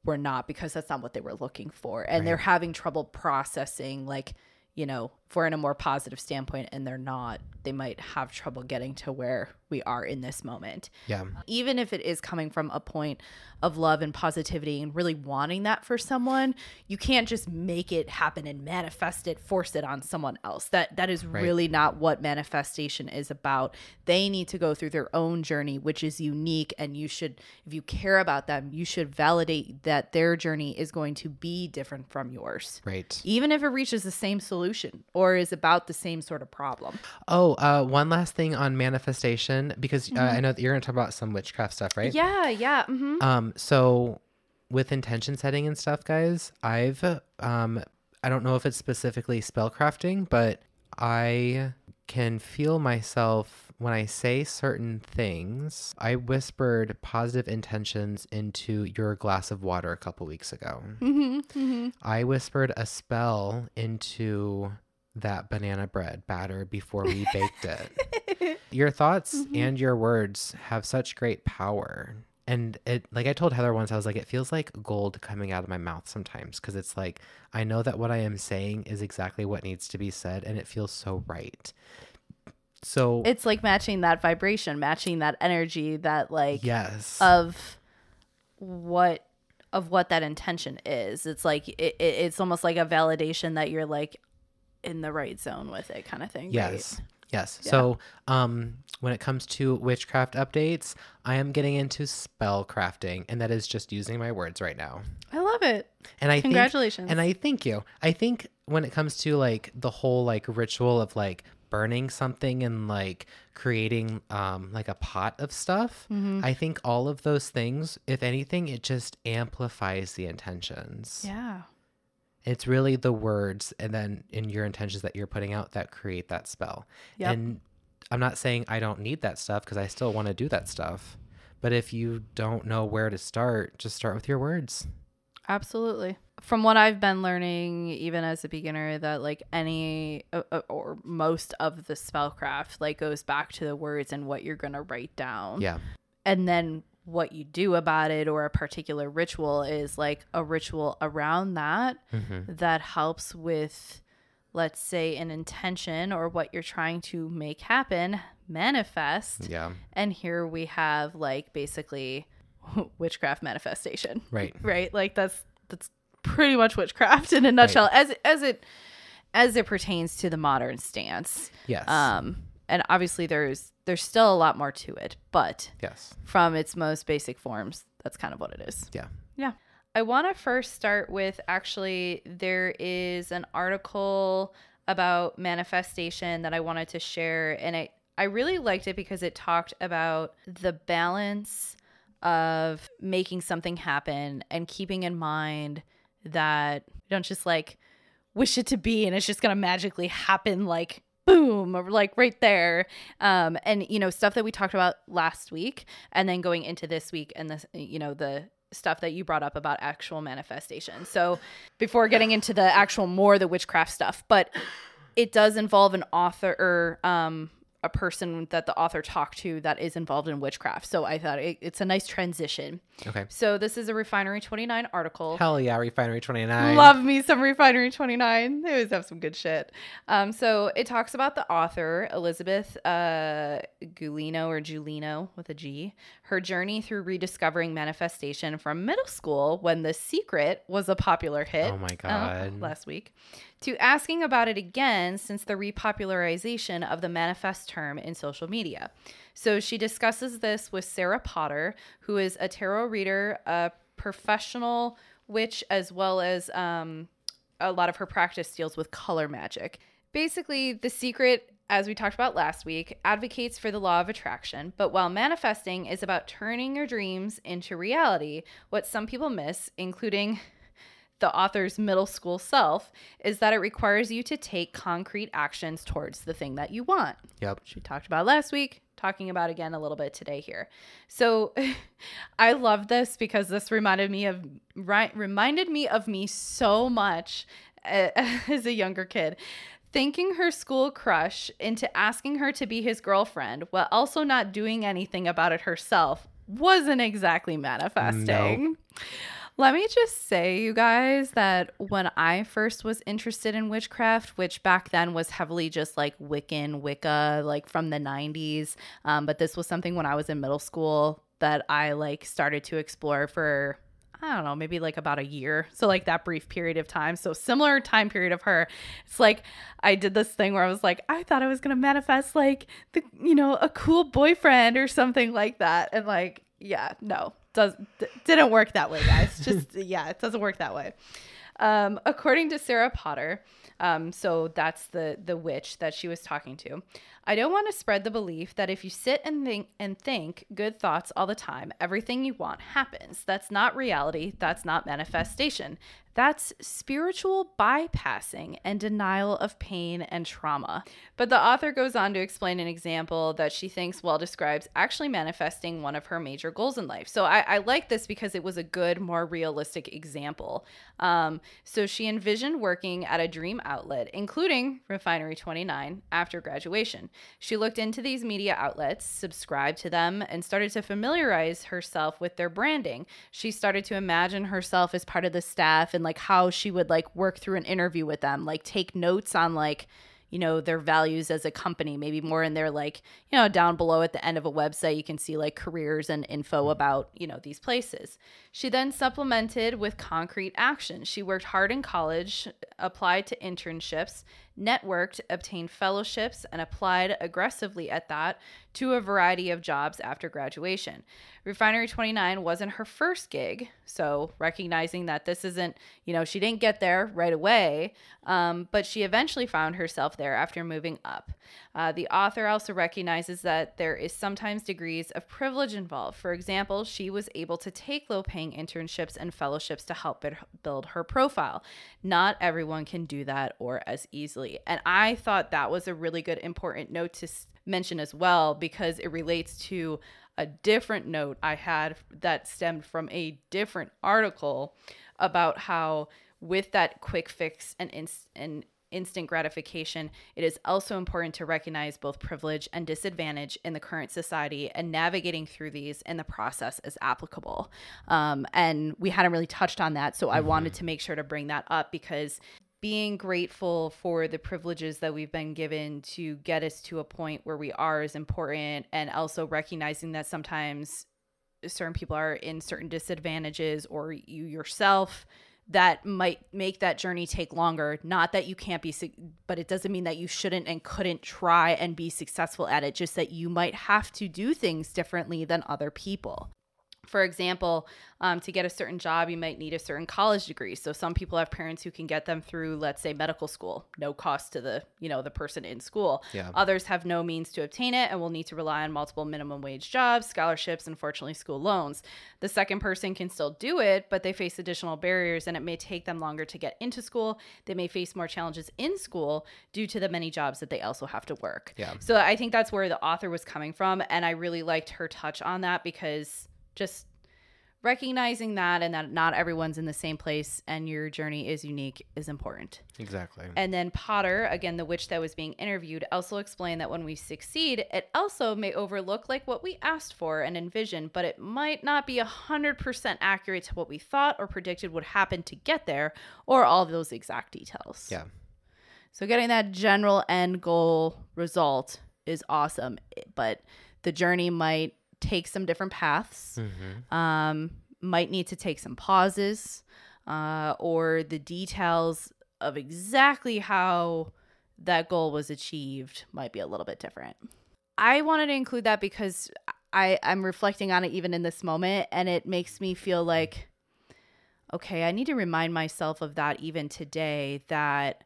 we're not because that's not what they were looking for, and they're having trouble processing like. You know, we're in a more positive standpoint and they're not, they might have trouble getting to where we are in this moment. Yeah. even if it is coming from a point of love and positivity and really wanting that for someone you can't just make it happen and manifest it force it on someone else. That that is really not what manifestation is about. They need to go through their own journey which is unique and you should if you care about them you should validate that their journey is going to be different from yours. Right. even if it reaches the same solution or is about the same sort of problem Oh, uh, one last thing on manifestation because uh, I know that you're going to talk about some witchcraft stuff, right? yeah yeah mm-hmm. Um, so with intention setting and stuff, guys, I've um, I don't know if it's specifically spellcrafting, but I can feel myself when I say certain things. I whispered positive intentions into your glass of water a couple weeks ago. I whispered a spell into that banana bread batter before we baked it. Your thoughts mm-hmm. and your words have such great power. And it like I told Heather once I was like it feels like gold coming out of my mouth sometimes because it's like I know that what I am saying is exactly what needs to be said and it feels so right. So it's like matching that vibration matching that energy that like yes. of what of what that intention is it's like it, it, it's almost like a validation that you're like in the right zone with it kind of thing right? Yes. Yes. So, um, when it comes to witchcraft updates, I am getting into spell crafting, and that is just using my words right now. i love it And I Congratulations. Think, and I thank you. I think when it comes to like the whole like ritual of like burning something and like creating um like a pot of stuff, Mm-hmm. I think all of those things, if anything, it just amplifies the intentions. yeah It's really the words and then in your intentions that you're putting out that create that spell. Yep. And I'm not saying I don't need that stuff because I still want to do that stuff. But if you don't know where to start, just start with your words. Absolutely. From what I've been learning, even as a beginner, that like any uh, uh, or most of the spellcraft like goes back to the words and what you're gonna write down. Yeah. and then what you do about it or a particular ritual is like a ritual around that that helps with let's say an intention or what you're trying to make happen manifest Yeah. and here we have like basically witchcraft manifestation Right. right like that's that's pretty much witchcraft in a nutshell as as it as it pertains to the modern stance Yes. um and obviously there's there's still a lot more to it but yes. from its most basic forms that's kind of what it is Yeah. yeah. I want to first start with actually, there is an article about manifestation that I wanted to share. And I, I really liked it because it talked about the balance of making something happen and keeping in mind that you don't just like wish it to be and it's just going to magically happen like boom like right there. Um and you know stuff that we talked about last week and then going into this week and this you know the stuff that you brought up about actual manifestation. So before getting into the actual more the witchcraft stuff but it does involve an author or um a person that the author talked to that is involved in witchcraft so i thought it, it's a nice transition Okay. so this is a refinery 29 article Hell yeah, Refinery 29. Love me some Refinery 29. They always have some good shit. Um, so it talks about the author, Elizabeth uh, Gulino or Julino with a G, her journey through rediscovering manifestation from middle school when The Secret was a popular hit. Oh my God. last week. To asking about it again since the repopularization of the manifest term in social media. So she discusses this with Sarah Potter, who is a tarot reader, a professional witch, as well as um, a lot of her practice deals with color magic. Basically, the secret, as we talked about last week, advocates for the law of attraction, but while manifesting is about turning your dreams into reality, what some people miss, including the author's middle school self, is that it requires you to take concrete actions towards the thing that you want Yep. which we talked about last week, talking about again a little bit today here. So I love this because this reminded me of right reminded me of me so much uh, as a younger kid. Thinking her school crush into asking her to be his girlfriend while also not doing anything about it herself wasn't exactly manifesting. Let me just say, you guys, that when I first was interested in witchcraft, which back then was heavily just like Wiccan, Wicca, like from the 90s, um, but this was something when I was in middle school that I like started to explore for. I don't know, maybe like about a year. So, like that brief period of time. So, similar time period of her. It's like I did this thing where I was like, I thought I was going to manifest like the, you know, a cool boyfriend or something like that. And like, yeah, no, does d- didn't work that way, guys. Just yeah, it doesn't work that way. Um, according to Sarah Potter, um, so that's the the witch that she was talking to. I don't want to spread the belief that if you sit and think and think good thoughts all the time, everything you want happens. That's not reality. That's not manifestation. That's spiritual bypassing and denial of pain and trauma. But the author goes on to explain an example that she thinks well describes actually manifesting one of her major goals in life. So I, I like this because it was a good, more realistic example. Um, so she envisioned working at a dream outlet, including Refinery 29, after graduation. She looked into these media outlets, subscribed to them, and started to familiarize herself with their branding. She started to imagine herself as part of the staff and like how she would like work through an interview with them, like take notes on like you know their values as a company maybe more in their like you know down below at the end of a website you can see like careers and info mm-hmm. about you know these places. She then supplemented with concrete action. She worked hard in college applied to internships networked obtained fellowships and applied aggressively at that to a variety of jobs after graduation. Refinery 29 wasn't her first gig so recognizing that this isn't you know she didn't get there right away um, but she eventually found herself there after moving up uh, the author also recognizes that there is sometimes degrees of privilege involved. For example she was able to take low paying internships and fellowships to help build her profile. Not everyone can do that or as easily. And i thought that was a really good important note to mention as well because it relates to a different note I had that stemmed from a different article about how with that quick fix and and instant gratification, it is also important to recognize both privilege and disadvantage in the current society and navigating through these in the process is applicable. Um, and we hadn't really touched on that. So I wanted to make sure to bring that up because being grateful for the privileges that we've been given to get us to a point where we are is important and also recognizing that sometimes certain people are in certain disadvantages or you yourself that might make that journey take longer. Not that you can't be but it doesn't mean that you shouldn't and couldn't try and be successful at it just that you might have to do things differently than other people for example, um, to get a certain job, you might need a certain college degree. So some people have parents who can get them through, let's say, medical school, no cost to the you know the person in school. Yeah. Others have no means to obtain it and will need to rely on multiple minimum wage jobs, scholarships, and unfortunately school loans. The second person can still do it, but they face additional barriers, and it may take them longer to get into school. They may face more challenges in school due to the many jobs that they also have to work. Yeah. So I think that's where the author was coming from, and I really liked her touch on that because just recognizing that and that not everyone's in the same place and your journey is unique is important. Exactly. And then Potter, again, the witch that was being interviewed, also explained that when we succeed, it also may overlook like what we asked for and envisioned, but it might not be 100% accurate to what we thought or predicted would happen to get there or all those exact details. yeah. So getting that general end goal result is awesome, but the journey might take some different paths. hmm Um, might need to take some pauses, uh, or the details of exactly how that goal was achieved might be a little bit different. I wanted to include that because I I'm reflecting on it even in this moment, and it makes me feel like, okay, I need to remind myself of that even today. That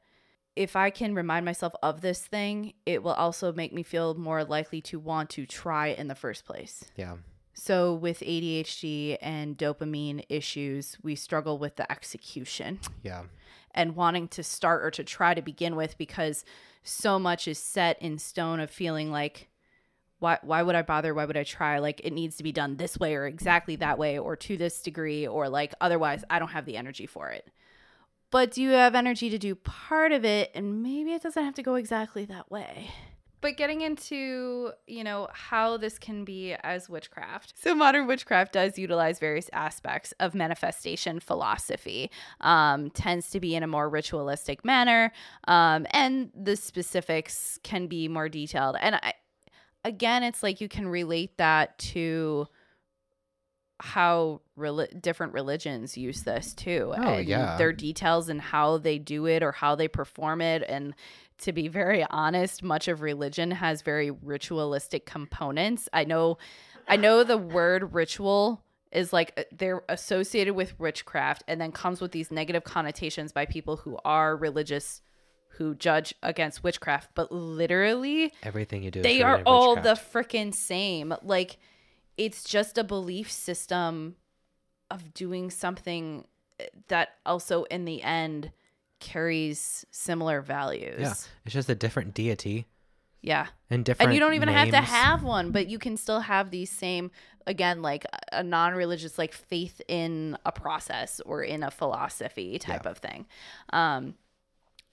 if I can remind myself of this thing, it will also make me feel more likely to want to try in the first place. Yeah. So, with ADHD and dopamine issues, we struggle with the execution Yeah. and wanting to start or to try to begin with because so much is set in stone of feeling like, why, why would I bother? Why would I try? Like, it needs to be done this way or exactly that way or to this degree, or like, otherwise, I don't have the energy for it. But do you have energy to do part of it? And maybe it doesn't have to go exactly that way. But getting into you know how this can be as witchcraft. So modern witchcraft does utilize various aspects of manifestation philosophy um, tends to be in a more ritualistic manner um, and the specifics can be more detailed. And I, again it's like you can relate that to how different religions use this too Oh, and yeah. their details and how they do it or how they perform it and to be very honest, much of religion has very ritualistic components. I know I know the word ritual is like uh, they're associated with witchcraft and then comes with these negative connotations by people who are religious who judge against witchcraft, but literally Everything you do. they are all the freaking same. Like it's just a belief system of doing something that also in the end carries similar values. Yeah. It's just a different deity Yeah. and different. And you don't even have to have one, but you can still have these same again like a non-religious like faith in a process or in a philosophy type Yeah. of thing. Um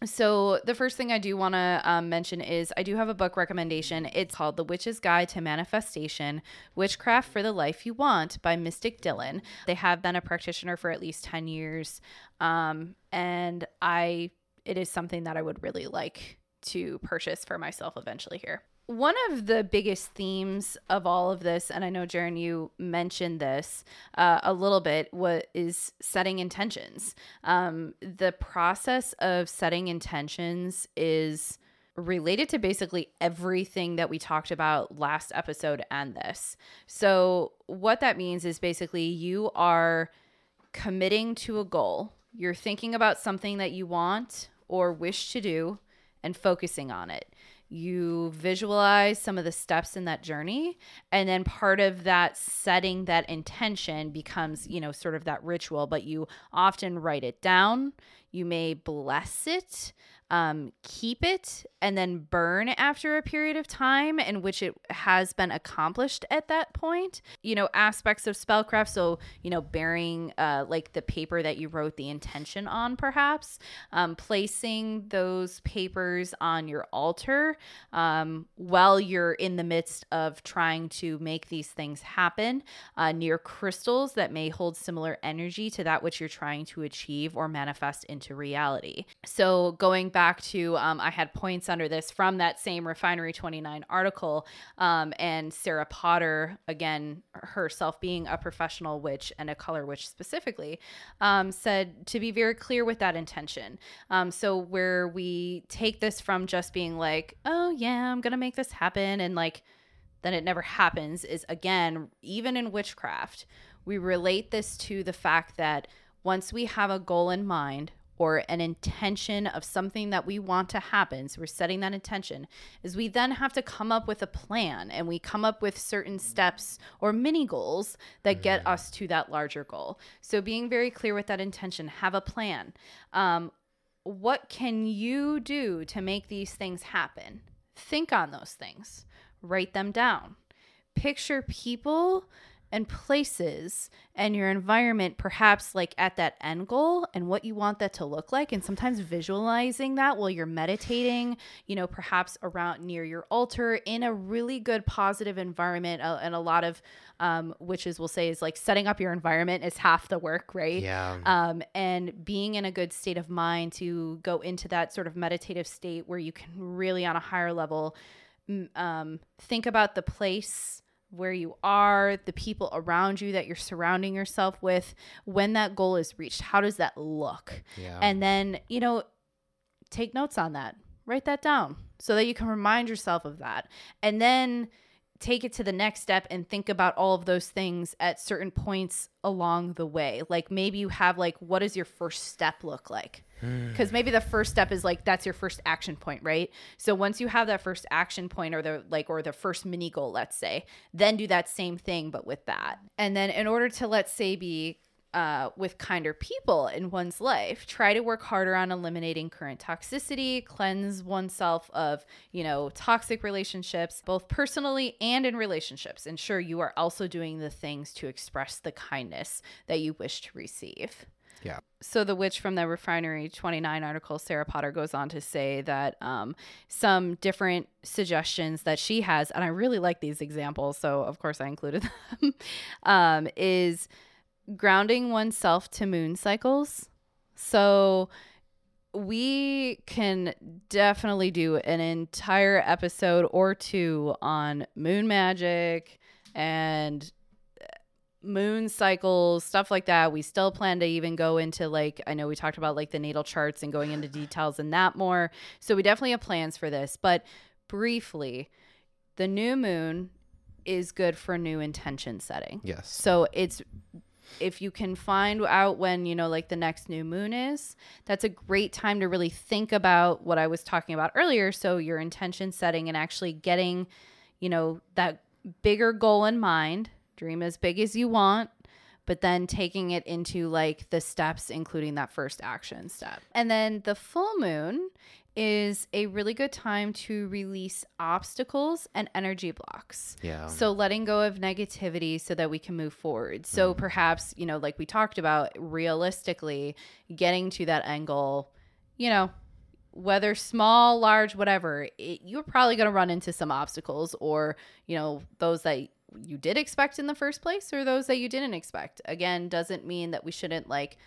so the first thing I do want to um, mention is I do have a book recommendation. It's called The Witch's Guide to Manifestation: Witchcraft for the Life You Want by Mystic Dylan. They have been a practitioner for at least 10 years. Um, and I it is something that I would really like to purchase for myself eventually here. One of the biggest themes of all of this, and I know Jaron, you mentioned this uh, a little bit, what is setting intentions. Um, the process of setting intentions is related to basically everything that we talked about last episode and this. So, what that means is basically you are committing to a goal. You're thinking about something that you want or wish to do and focusing on it. You visualize some of the steps in that journey. And then part of that setting that intention becomes, you know, sort of that ritual, but you often write it down. You may bless it. Um, keep it and then burn after a period of time in which it has been accomplished at that point. You know, aspects of spellcraft. So, you know, bearing uh, like the paper that you wrote the intention on, perhaps, um, placing those papers on your altar um, while you're in the midst of trying to make these things happen uh, near crystals that may hold similar energy to that which you're trying to achieve or manifest into reality. So, going back to, um, I had points under this from that same Refinery 29 article, um, and Sarah Potter, again, herself being a professional witch and a color witch specifically, um, said to be very clear with that intention. Um, so, where we take this from just being like, oh, yeah, I'm going to make this happen, and like, then it never happens, is again, even in witchcraft, we relate this to the fact that once we have a goal in mind, or an intention of something that we want to happen. So we're setting that intention. Is we then have to come up with a plan and we come up with certain steps or mini goals that get us to that larger goal. So being very clear with that intention, have a plan. Um, what can you do to make these things happen? Think on those things, write them down. Picture people and places and your environment perhaps like at that end goal and what you want that to look like and sometimes visualizing that while you're meditating you know perhaps around near your altar in a really good positive environment uh, and a lot of um, witches will say is like setting up your environment is half the work right Yeah. um, and being in a good state of mind to go into that sort of meditative state where you can really on a higher level um, think about the place where you are, the people around you that you're surrounding yourself with, when that goal is reached, how does that look? Yeah. And then, you know, take notes on that, write that down so that you can remind yourself of that. And then take it to the next step and think about all of those things at certain points along the way. Like maybe you have like what does your first step look like? Hmm. Cuz maybe the first step is like that's your first action point, right? So once you have that first action point or the like or the first mini goal, let's say, then do that same thing but with that. And then in order to let's say be uh, with kinder people in one's life. Try to work harder on eliminating current toxicity, cleanse oneself of, you know, toxic relationships, both personally and in relationships. Ensure you are also doing the things to express the kindness that you wish to receive. Yeah. So the witch from the Refinery 29 article, Sarah Potter goes on to say that um, some different suggestions that she has, and I really like these examples, so of course I included them, um, is grounding oneself to moon cycles. So we can definitely do an entire episode or two on moon magic and uh, moon cycles, stuff like that. We still plan to even go into like I know we talked about like the natal charts and going into details in that more. So we definitely have plans for this, but briefly, the new moon is good for new intention setting. Yes. So it's if you can find out when, you know, like the next new moon is, that's a great time to really think about what I was talking about earlier. So your intention setting and actually getting, you know, that bigger goal in mind, dream as big as you want, but then taking it into like the steps, including that first action step. And then the full moon is a really good time to release obstacles and energy blocks. Yeah. So letting go of negativity so that we can move forward. So mm. perhaps, you know, like we talked about, realistically getting to that end goal, you know, whether small, large, whatever, it, you're probably going to run into some obstacles or, you know, those that you did expect in the first place or those that you didn't expect. Again, doesn't mean that we shouldn't like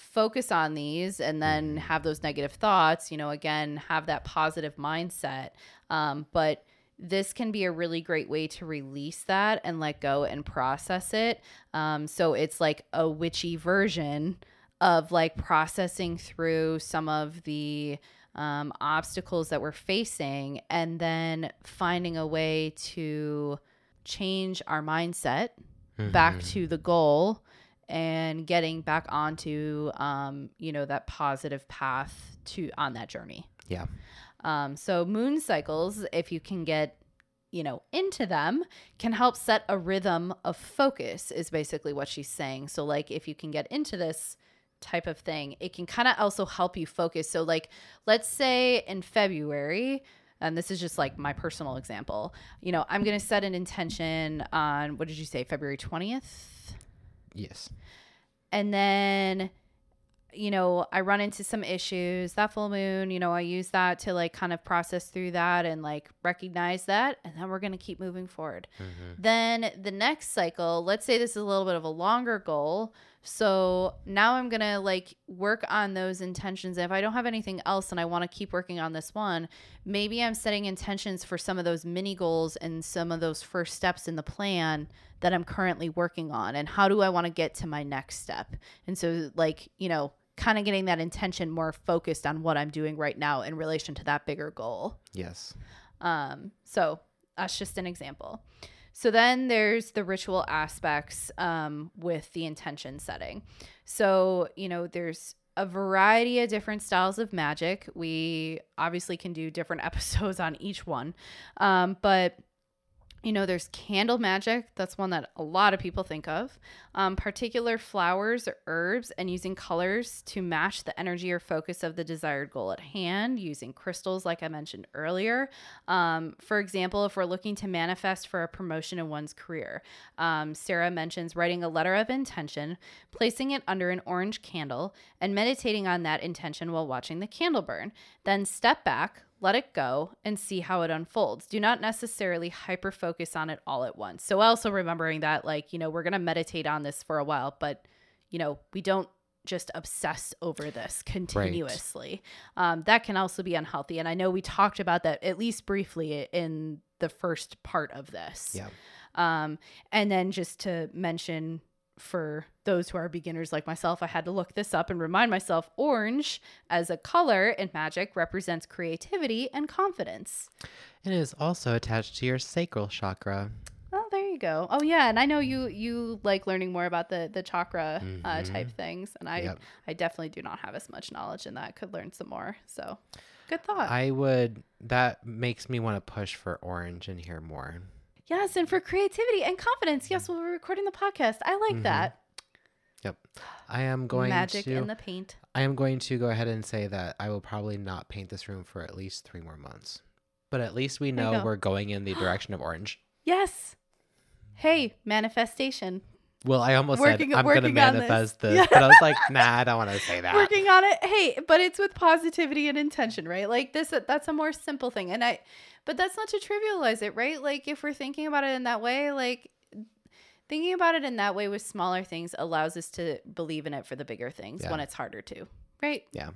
focus on these and then have those negative thoughts, you know, again, have that positive mindset. Um, but this can be a really great way to release that and let go and process it. Um, so it's like a witchy version of like processing through some of the um, obstacles that we're facing and then finding a way to change our mindset back to the goal and getting back onto um, you know that positive path to on that journey Yeah. um, so moon cycles, if you can get, you know, into them, can help set a rhythm of focus, is basically what she's saying. So, like, if you can get into this type of thing, it can kind of also help you focus. So, like, let's say in February, and this is just like my personal example, you know, I'm going to set an intention on what did you say, February 20th? Yes. And then, you know, I run into some issues that full moon, you know, I use that to like kind of process through that and like recognize that. And then we're going to keep moving forward. Mm-hmm. Then the next cycle, let's say this is a little bit of a longer goal. So now I'm going to like work on those intentions. If I don't have anything else and I want to keep working on this one, maybe I'm setting intentions for some of those mini goals and some of those first steps in the plan that I'm currently working on. And how do I want to get to my next step? And so, like, you know, kind of getting that intention more focused on what I'm doing right now in relation to that bigger goal. Yes. Um, so that's just an example. So then there's the ritual aspects um, with the intention setting. So, you know, there's a variety of different styles of magic. We obviously can do different episodes on each one. Um, but you know, there's candle magic. That's one that a lot of people think of. Um, particular flowers or herbs and using colors to match the energy or focus of the desired goal at hand, using crystals, like I mentioned earlier. Um, for example, if we're looking to manifest for a promotion in one's career, um, Sarah mentions writing a letter of intention, placing it under an orange candle, and meditating on that intention while watching the candle burn. Then step back, let it go and see how it unfolds. Do not necessarily hyper focus on it all at once. So, also remembering that, like, you know, we're going to meditate on this for a while, but, you know, we don't just obsess over this continuously. Right. Um, that can also be unhealthy. And I know we talked about that at least briefly in the first part of this. Yeah. Um, and then just to mention for those who are beginners like myself, I had to look this up and remind myself orange as a color in magic represents creativity and confidence. It is also attached to your sacral chakra. Oh, there you go. Oh yeah, and I know you you like learning more about the the chakra Mhm. uh, type things, and I Yep. I definitely do not have as much knowledge in that. Could learn some more. So, good thought. I would, that makes me want to push for orange and hear more. Yes, and for creativity and confidence. Yes, while we're recording the podcast, I like Mhm. that. Yep. I am going Magic to, in the paint. I am going to go ahead and say that I will probably not paint this room for at least three more months. But at least we know go. we're going in the direction of orange. Yes. Hey, manifestation. Well, I almost Working- said I'm going to this. manifest this, Yeah. but I was like, nah, I don't want to say that. working on it hey but it's with positivity and intention right like this that's a more simple thing and i but that's not to trivialize it right like if we're thinking about it in that way like thinking about it in that way with smaller things allows us to believe in it for the bigger things Yeah. when it's harder to right Yeah.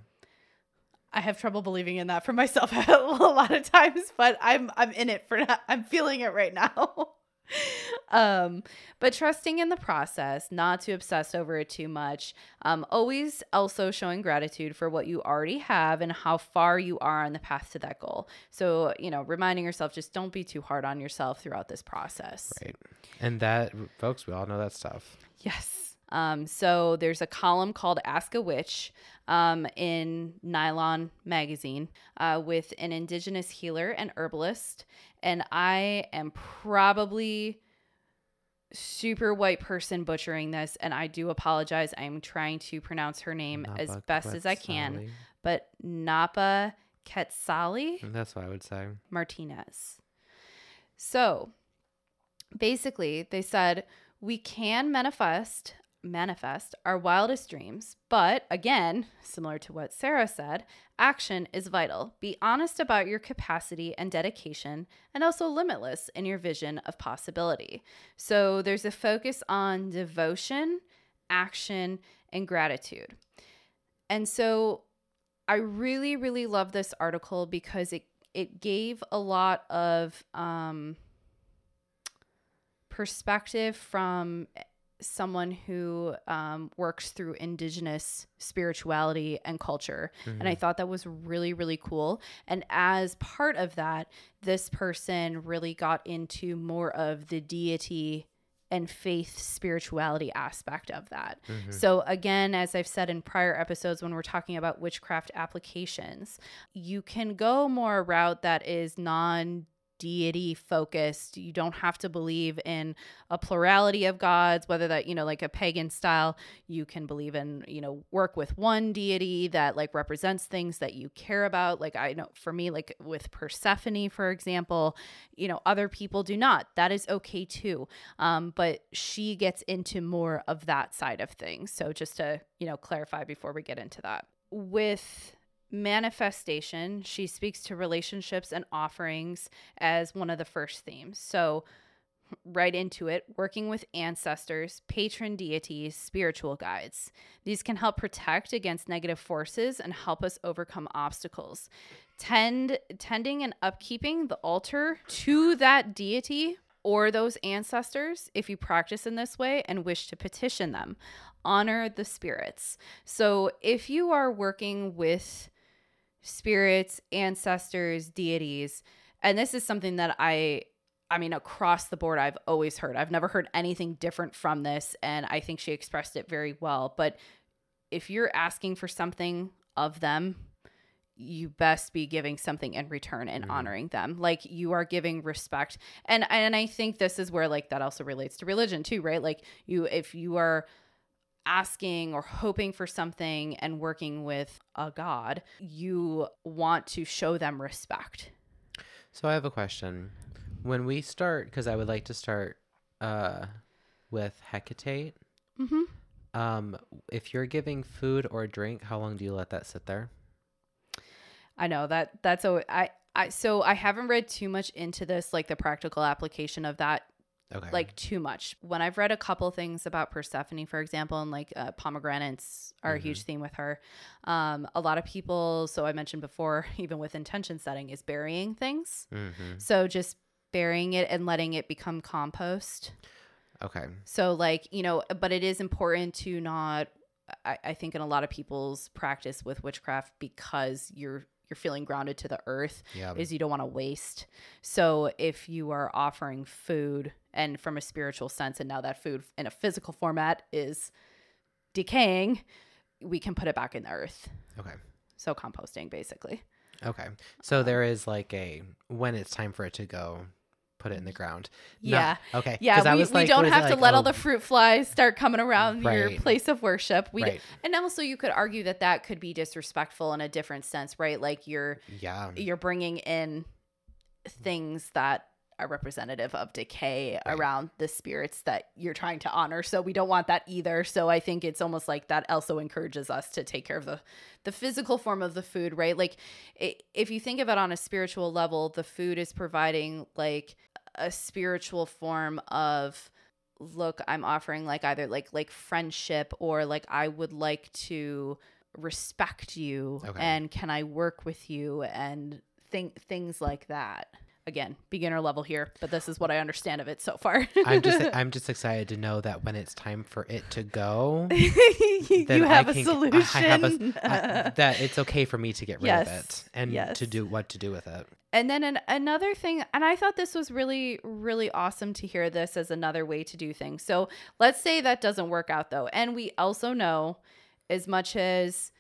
i have trouble believing in that for myself a lot of times but i'm i'm in it for now i'm feeling it right now um but trusting in the process not to obsess over it too much um always also showing gratitude for what you already have and how far you are on the path to that goal so you know reminding yourself just don't be too hard on yourself throughout this process Right. And that, folks, we all know that stuff. Yes. Um, so there's a column called Ask a Witch um, in Nylon magazine uh, with an indigenous healer and herbalist. And I am probably super white person butchering this. And I do apologize. I'm trying to pronounce her name as Napa best as I can. But Napa Quetzali. That's what I would say. Martinez. So basically, they said we can manifest manifest our wildest dreams, but again, similar to what Sarah said, action is vital. Be honest about your capacity and dedication and also limitless in your vision of possibility. So there's a focus on devotion, action, and gratitude. And so I really, really love this article because it it gave a lot of um, perspective from someone who um, works through indigenous spirituality and culture. And I thought that was really, really cool. And as part of that, this person really got into more of the deity and faith spirituality aspect of that. Mm-hmm. So, again, as I've said in prior episodes, when we're talking about witchcraft applications, you can go more a route that is non deity focused. You don't have to believe in a plurality of gods, whether that, you know, like a pagan style, you can believe in, you know, work with one deity that like represents things that you care about. Like I know for me, like with Persephone, for example, you know, other people do not. That is okay too. Um, but she gets into more of that side of things. So just to, you know, clarify before we get into that. With manifestation, she speaks to relationships and offerings as one of the first themes. So, right into it, working with ancestors, patron deities, spiritual guides. These can help protect against negative forces and help us overcome obstacles. Tend tending and upkeeping the altar to that deity or those ancestors if you practice in this way and wish to petition them. Honor the spirits. So if you are working with spirits, ancestors, deities. And this is something that I I mean across the board I've always heard. I've never heard anything different from this and I think she expressed it very well, but if you're asking for something of them, you best be giving something in return and mm-hmm. honoring them like you are giving respect and and i think this is where like that also relates to religion too right like you if you are asking or hoping for something and working with a God, you want to show them respect. So I have a question. When we start, because I would like to start uh, with Hecate. Mm-hmm. Um, if you're giving food or drink, how long do you let that sit there? I know that that's a I I so I haven't read too much into this, like the practical application of that Okay. Like too much. When I've read a couple things about Persephone, for example, and like uh, pomegranates are mm-hmm. a huge theme with her. Um, a lot of people, so I mentioned before, even with intention setting, is burying things. Mm-hmm. So just burying it and letting it become compost. Okay. So like you know, but it is important to not. I, I think in a lot of people's practice with witchcraft because you're you're feeling grounded to the earth yeah. is you don't want to waste. So if you are offering food and from a spiritual sense and now that food in a physical format is decaying, we can put it back in the earth. Okay. So composting basically. Okay. So um, there is like a when it's time for it to go put it in the ground. Yeah. No. Okay. Yeah. We, we don't have to like, let oh, all the fruit flies start coming around right. your place of worship. We right. and also you could argue that that could be disrespectful in a different sense, right? Like you're yeah you're bringing in things that are representative of decay right. around the spirits that you're trying to honor. So we don't want that either. So I think it's almost like that also encourages us to take care of the the physical form of the food, right? Like it, if you think of it on a spiritual level, the food is providing like a spiritual form of look i'm offering like either like like friendship or like i would like to respect you okay. and can i work with you and think things like that again beginner level here but this is what i understand of it so far i'm just i'm just excited to know that when it's time for it to go you have a solution I have a, I, that it's okay for me to get rid yes. of it and yes. to do what to do with it and then an, another thing and i thought this was really really awesome to hear this as another way to do things so let's say that doesn't work out though and we also know as much as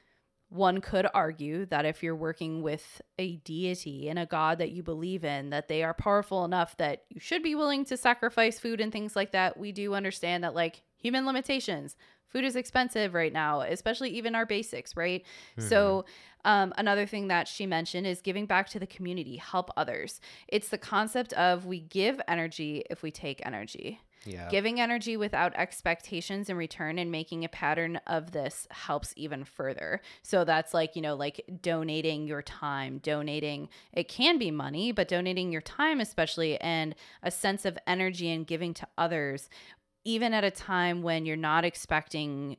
one could argue that if you're working with a deity and a god that you believe in, that they are powerful enough that you should be willing to sacrifice food and things like that. We do understand that, like, human limitations. Food is expensive right now, especially even our basics, right? Mm-hmm. So, um, another thing that she mentioned is giving back to the community, help others. It's the concept of we give energy if we take energy. Yeah. Giving energy without expectations in return and making a pattern of this helps even further. So that's like, you know, like donating your time, donating, it can be money, but donating your time, especially, and a sense of energy and giving to others, even at a time when you're not expecting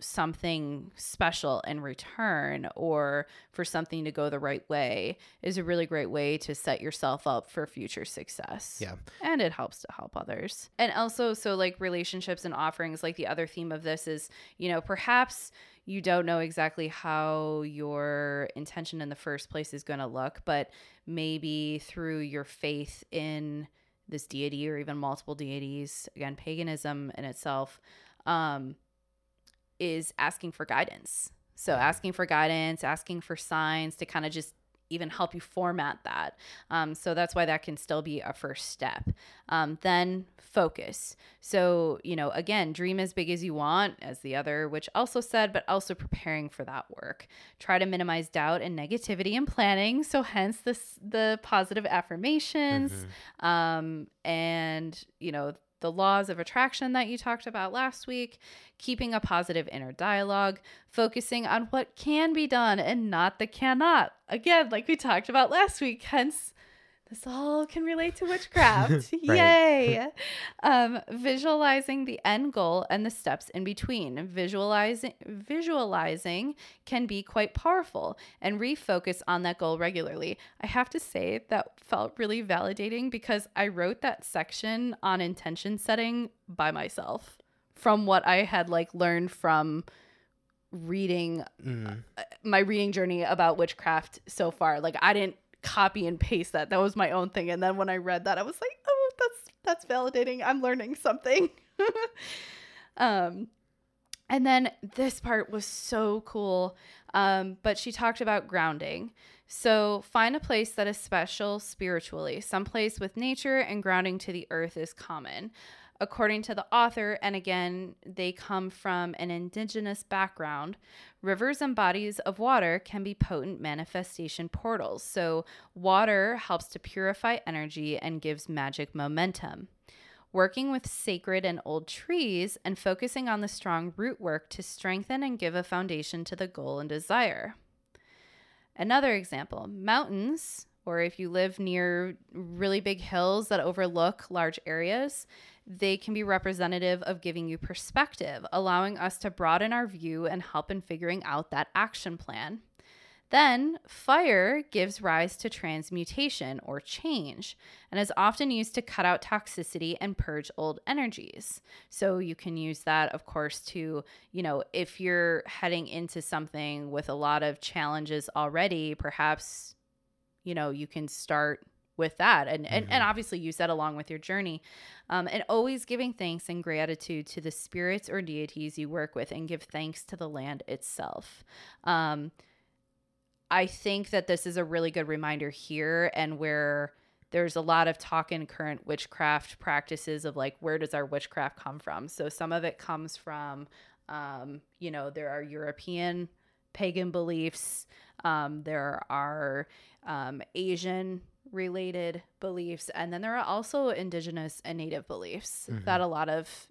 something special in return or for something to go the right way is a really great way to set yourself up for future success. Yeah. And it helps to help others. And also, so like relationships and offerings, like the other theme of this is, you know, perhaps you don't know exactly how your intention in the first place is going to look, but maybe through your faith in this deity or even multiple deities, again, paganism in itself, um, is asking for guidance. So asking for guidance, asking for signs to kind of just even help you format that. Um, so that's why that can still be a first step. Um, then focus. So, you know, again, dream as big as you want, as the other, witch also said, but also preparing for that work. Try to minimize doubt and negativity in planning. So, hence this the positive affirmations, mm-hmm. um, and you know the laws of attraction that you talked about last week, keeping a positive inner dialogue, focusing on what can be done and not the cannot. Again, like we talked about last week, hence this all can relate to witchcraft. Yay. um, visualizing the end goal and the steps in between. Visualizing visualizing can be quite powerful and refocus on that goal regularly. I have to say that felt really validating because I wrote that section on intention setting by myself from what I had like learned from reading mm. my reading journey about witchcraft so far. Like I didn't copy and paste that. That was my own thing. And then when I read that, I was like, oh, that's that's validating. I'm learning something. um, and then this part was so cool. Um, but she talked about grounding. So find a place that is special spiritually. Some place with nature and grounding to the earth is common according to the author, and again, they come from an indigenous background, rivers and bodies of water can be potent manifestation portals. So, water helps to purify energy and gives magic momentum. Working with sacred and old trees and focusing on the strong root work to strengthen and give a foundation to the goal and desire. Another example mountains, or if you live near really big hills that overlook large areas, they can be representative of giving you perspective, allowing us to broaden our view and help in figuring out that action plan. Then, fire gives rise to transmutation or change and is often used to cut out toxicity and purge old energies. So, you can use that, of course, to, you know, if you're heading into something with a lot of challenges already, perhaps, you know, you can start with that. And, mm-hmm. and, and obviously use that along with your journey um, and always giving thanks and gratitude to the spirits or deities you work with and give thanks to the land itself. Um, i think that this is a really good reminder here and where there's a lot of talk in current witchcraft practices of like where does our witchcraft come from? So some of it comes from um, you know there are european pagan beliefs um, there are um, asian related beliefs and then there are also indigenous and native beliefs mm-hmm. that a lot of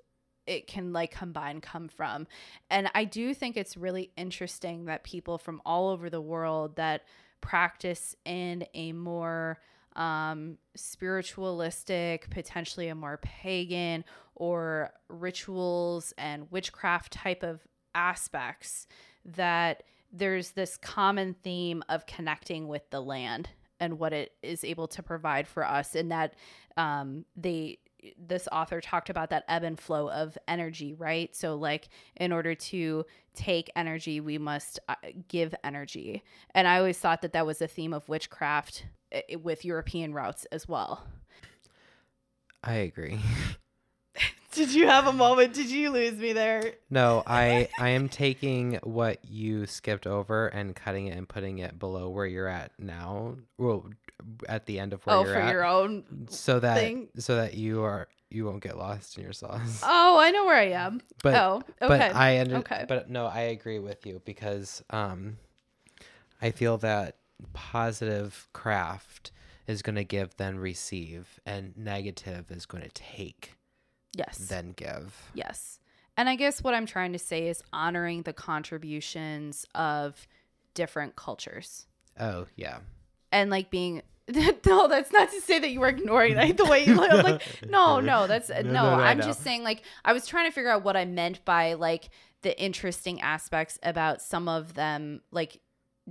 it can like combine come from and i do think it's really interesting that people from all over the world that practice in a more um, spiritualistic, potentially a more pagan or rituals and witchcraft type of aspects, that there's this common theme of connecting with the land and what it is able to provide for us and that um, they this author talked about that ebb and flow of energy right? So like in order to take energy we must uh, give energy. And i always thought that that was a theme of witchcraft uh, with european roots as well. I agree Did you have a moment? Did you lose me there? No, I I am taking what you skipped over and cutting it and putting it below where you're at now. Well, at the end of where oh, you're for at, your own so that thing? so that you are you won't get lost in your sauce. Oh, I know where I am. But oh, okay. But I under, okay. But no, I agree with you because um, I feel that positive craft is going to give then receive, and negative is going to take. Yes. Then give. Yes. And I guess what I'm trying to say is honoring the contributions of different cultures. Oh, yeah. And like being no, that's not to say that you were ignoring like, the way you look. Like, no, no, that's no. no, no I'm just saying like I was trying to figure out what I meant by like the interesting aspects about some of them, like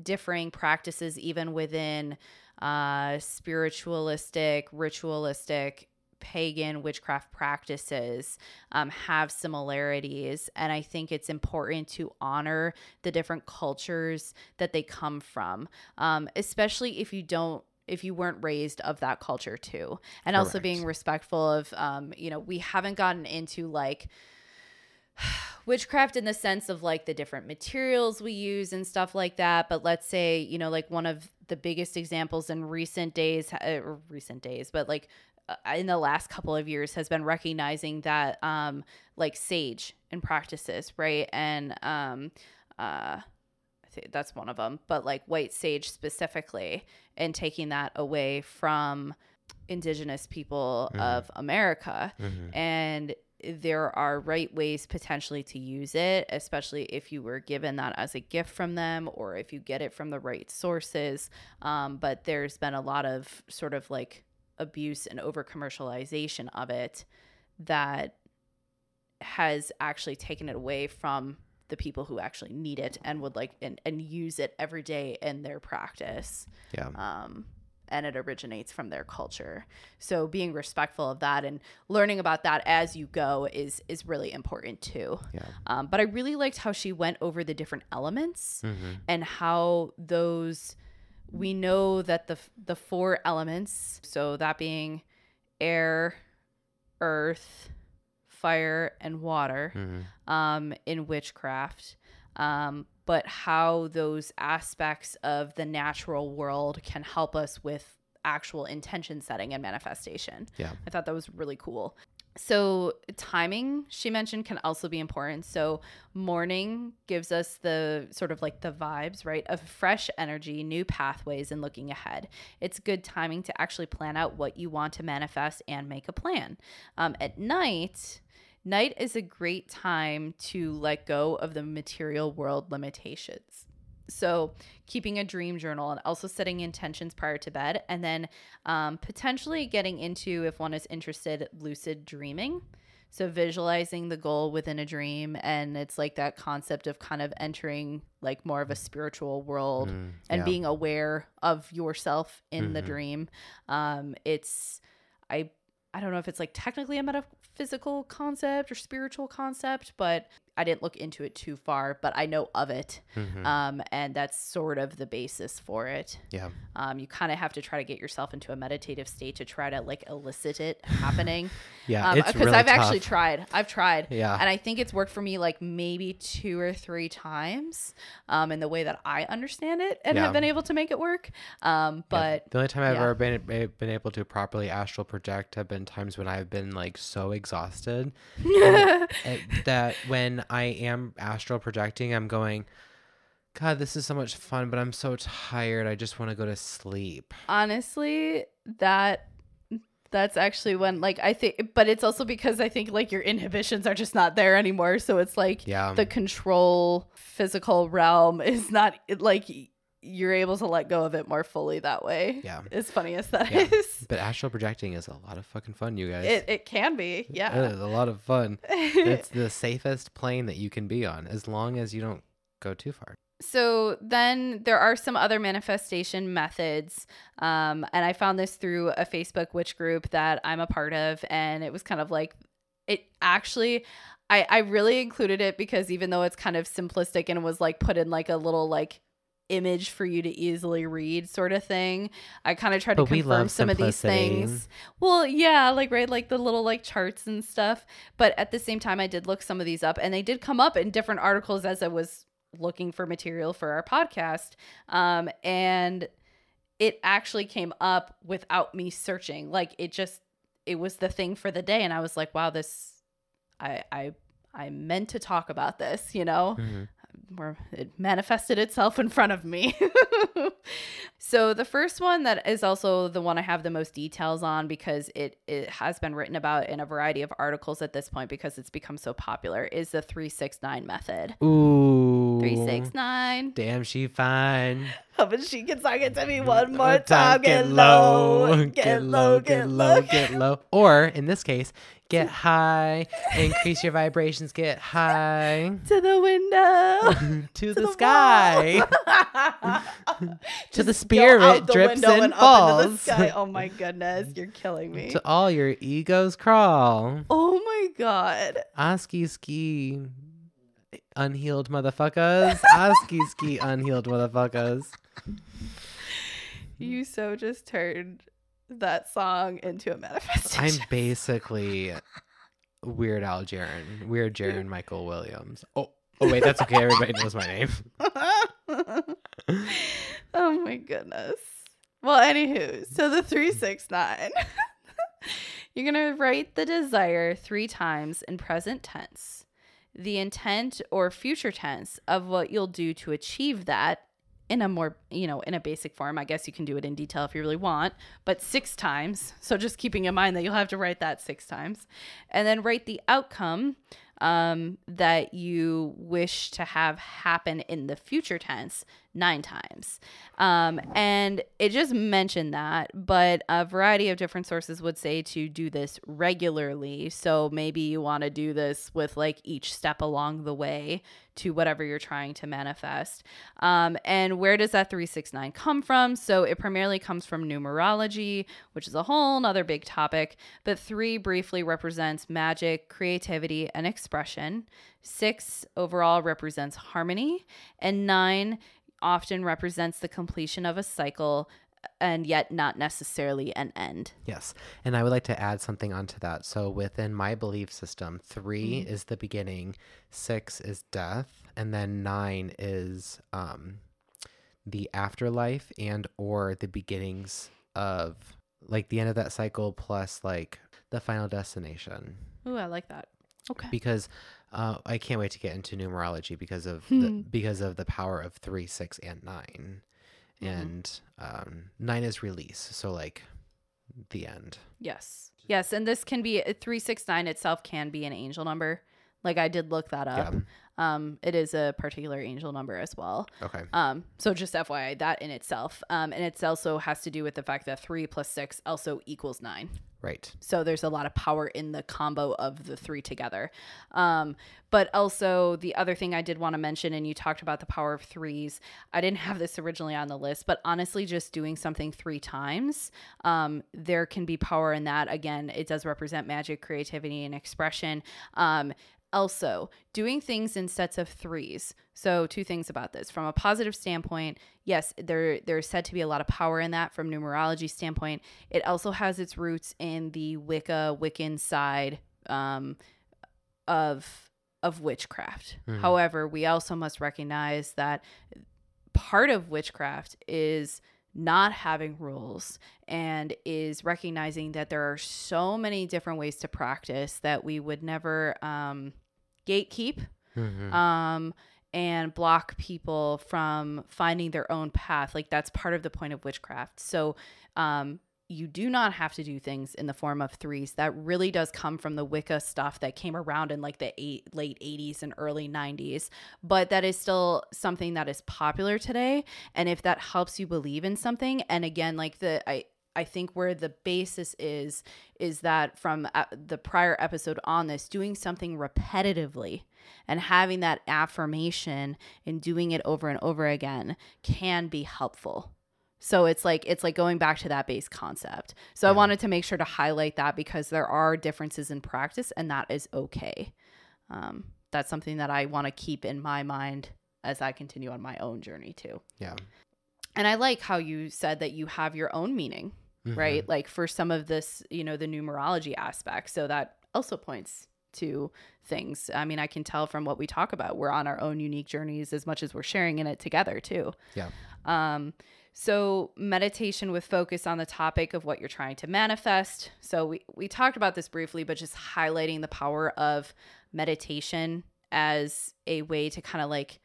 differing practices even within uh spiritualistic, ritualistic pagan witchcraft practices um, have similarities. And I think it's important to honor the different cultures that they come from, um, especially if you don't if you weren't raised of that culture too and Correct. also being respectful of um, you know we haven't gotten into like witchcraft in the sense of like the different materials we use and stuff like that but let's say you know like one of the biggest examples in recent days, uh, recent days, but like in the last couple of years has been recognizing that um like sage and practices, right? And um uh that's one of them, but like white sage specifically and taking that away from indigenous people Mhm. of America Mhm. and there are right ways potentially to use it especially if you were given that as a gift from them or if you get it from the right sources um, but there's been a lot of sort of like abuse and over commercialization of it that has actually taken it away from the people who actually need it and would like and, and use it every day in their practice Yeah. um, and it originates from their culture. So being respectful of that and learning about that as you go is is really important too. Yeah. Um, but I really liked how she went over the different elements Mhm. and how those we know that the the four elements, so that being air, earth, fire, and water, Mhm. um, in witchcraft, um, but how those aspects of the natural world can help us with actual intention setting and manifestation. Yeah. I thought that was really cool. So, timing, she mentioned, can also be important. So, morning gives us the sort of like the vibes, right, of fresh energy, new pathways, and looking ahead. It's good timing to actually plan out what you want to manifest and make a plan. Um, at night, night is a great time to let go of the material world limitations. So, keeping a dream journal and also setting intentions prior to bed, and then um, potentially getting into, if one is interested, lucid dreaming. So, visualizing the goal within a dream, and it's like that concept of kind of entering like more of a spiritual world Mm, and yeah. being aware of yourself in the Mhm. dream. Um, it's I I don't know if it's like technically a metaphysical concept or spiritual concept, but I didn't look into it too far, but I know of it. Mhm. Um, and that's sort of the basis for it. yeah. Um, you kind of have to try to get yourself into a meditative state to try to like elicit it happening. Yeah. Um, because really I've actually tried. I've tried. Yeah. And I think it's worked for me like maybe two or three times um, in the way that I understand it and Yeah. have been able to make it work. Um, Yeah. but the only time I've yeah. ever been been able to properly astral project have been times when I've been like so exhausted and- and that when I am astral projecting, I'm going, God, this is so much fun, but I'm so tired. I just want to go to sleep. honestly, that that's actually when like I think, but it's also because I think like your inhibitions are just not there anymore. So it's like Yeah. the control physical realm is not like you're able to let go of it more fully that way. Yeah. As funny as that Yeah. is. But astral projecting is a lot of fucking fun, you guys. It, it can be. Yeah. is a lot of fun. it's the safest plane that you can be on as long as you don't go too far. So then there are some other manifestation methods. Um, and I found this through a Facebook witch group that I'm a part of. And it was kind of like, it actually, I, I really included it because even though it's kind of simplistic and was like put in like a little like image for you to easily read sort of thing, I kind of tried to confirm some of these things. Well, yeah, like right, like the little like charts and stuff. But at the same time, I did look some of these up, and they did come up in different articles as I was looking for material for our podcast. Um, and it actually came up without me searching. Like it just, it was the thing for the day, and I was like, wow, this, I, I, I meant to talk about this, you know Mhm. Where it manifested itself in front of me. so the first one that is also the one I have the most details on because it it has been written about in a variety of articles at this point because it's become so popular is the 369 method. Ooh. 369. Damn, she fine. Hoping she can sing it to me One more time, get low, get low, get low, get low. Or in this case, get high, increase your vibrations, get high to the window. to to the wall. sky, to the spirit the drips and the falls. sky. Oh my goodness, you're killing me. to all your egos crawl. Oh my god. Oski ski, unhealed motherfuckers. Oski ski, unhealed motherfuckers. You so just turned that song into a manifestation. I'm basically Weird Al Jaron, Weird Jaron Michael Williams. Oh, oh wait, that's okay. Everybody knows my name. oh my goodness. Well, anywho, so the 369. You're going to write the desire three times in present tense, the intent or future tense of what you'll do to achieve that in a more, you know, in a basic form. I guess you can do it in detail if you really want, but six times. So just keeping in mind that you'll have to write that six times. And then write the outcome um, that you wish to have happen in the future tense nine times. Um, and it just mentioned that, but a variety of different sources would say to do this regularly. So maybe you want to do this with like each step along the way to whatever you're trying to manifest. Um, and where does that 369 come from? So it primarily comes from numerology, which is a whole other big topic. But three briefly represents magic, creativity, and expression. Six overall represents harmony. And nine often represents the completion of a cycle and yet not necessarily an end. Yes. And I would like to add something onto that. So within my belief system, 3 is the beginning, six is death, and then nine is um the afterlife and or the beginnings of like the end of that cycle plus like the final destination. Ooh, I like that. Okay. Because uh, I can't wait to get into numerology because of the, because of the power of three, six, and 9 and um, nine is release. So like the end. Yes. Yes, and this can be 369 itself can be an angel number. Like I did look that up. Yeah. Um it is a particular angel number as well. Okay. Um, so just FYI, that in itself. Um, and it also has to do with the fact that three plus six also equals nine. Right. So there's a lot of power in the combo of the three together. Um, but also the other thing I did want to mention, and you talked about the power of threes. I didn't have this originally on the list, but honestly, just doing something three times, um, there can be power in that. Again, it does represent magic, creativity, and expression. Um, also, doing things in sets of threes. So, two things about this. From a positive standpoint, yes, there there's said to be a lot of power in that from numerology standpoint. It also has its roots in the Wicca Wiccan side um, of of witchcraft. However, we also must recognize that part of witchcraft is not having rules and is recognizing that there are so many different ways to practice that we would never um, gatekeep Mhm. um, and block people from finding their own path. Like that's part of the point of witchcraft. So um, you do not have to do things in the form of threes. That really does come from the Wicca stuff that came around in like the eight, late 80s and early 90s. But that is still something that is popular today. And if that helps you believe in something, and again, like the I I think where the basis is is that from uh, the prior episode on this, doing something repetitively and having that affirmation and doing it over and over again can be helpful. So it's like it's like going back to that base concept. So I wanted to make sure to highlight that because there are differences in practice and that is okay. Um, that's something that I want to keep in my mind as I continue on my own journey too. Yeah. And I like how you said that you have your own meaning, Mhm. right? Like for some of this, you know, the numerology aspect. So that also points to things. I mean, I can tell from what we talk about, we're on our own unique journeys as much as we're sharing in it together too. Yeah. Um, so meditation with focus on the topic of what you're trying to manifest. So we we talked about this briefly, but just highlighting the power of meditation as a way to kind of like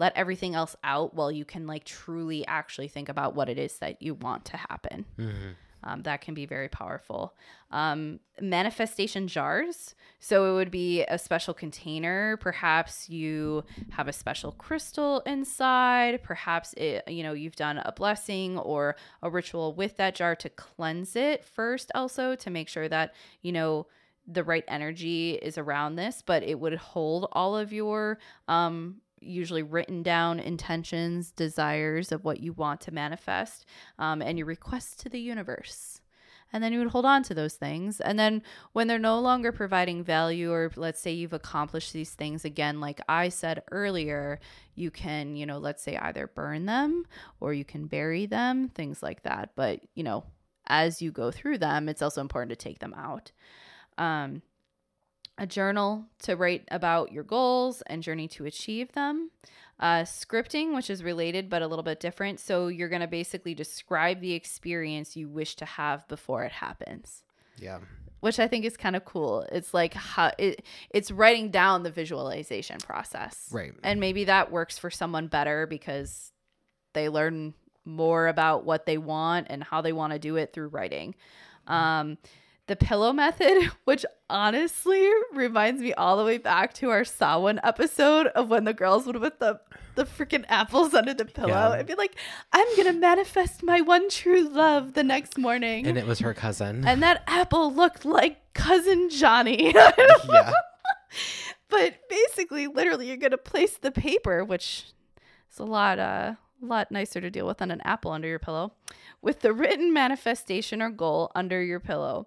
let everything else out while you can like truly actually think about what it is that you want to happen. Mhm. Um, that can be very powerful. Um, manifestation jars. So it would be a special container. Perhaps you have a special crystal inside. Perhaps it, you know you've done a blessing or a ritual with that jar to cleanse it first. Also to make sure that you know the right energy is around this, but it would hold all of your um, usually written down intentions, desires of what you want to manifest, um, and your requests to the universe. And then you would hold on to those things. And then when they're no longer providing value, or let's say you've accomplished these things again, like I said earlier, you can, you know, let's say either burn them or you can bury them, things like that. But, you know, as you go through them, it's also important to take them out. Um, a journal to write about your goals and journey to achieve them. Uh, scripting, which is related but a little bit different. So you're going to basically describe the experience you wish to have before it happens Yeah. which I think is kind of cool. It's like how it, it's writing down the visualization process. Right. And maybe that works for someone better because they learn more about what they want and how they want to do it through writing. Um, the pillow method, which honestly reminds me all the way back to our Samhain episode of when the girls would put the the freaking apples under the pillow Yeah. and be like, "I'm gonna manifest my one true love" the next morning And it was her cousin. and that apple looked like cousin Johnny. yeah. but basically, literally, you're gonna place the paper, which is a lot, uh, a lot nicer to deal with than an apple under your pillow, with the written manifestation or goal under your pillow.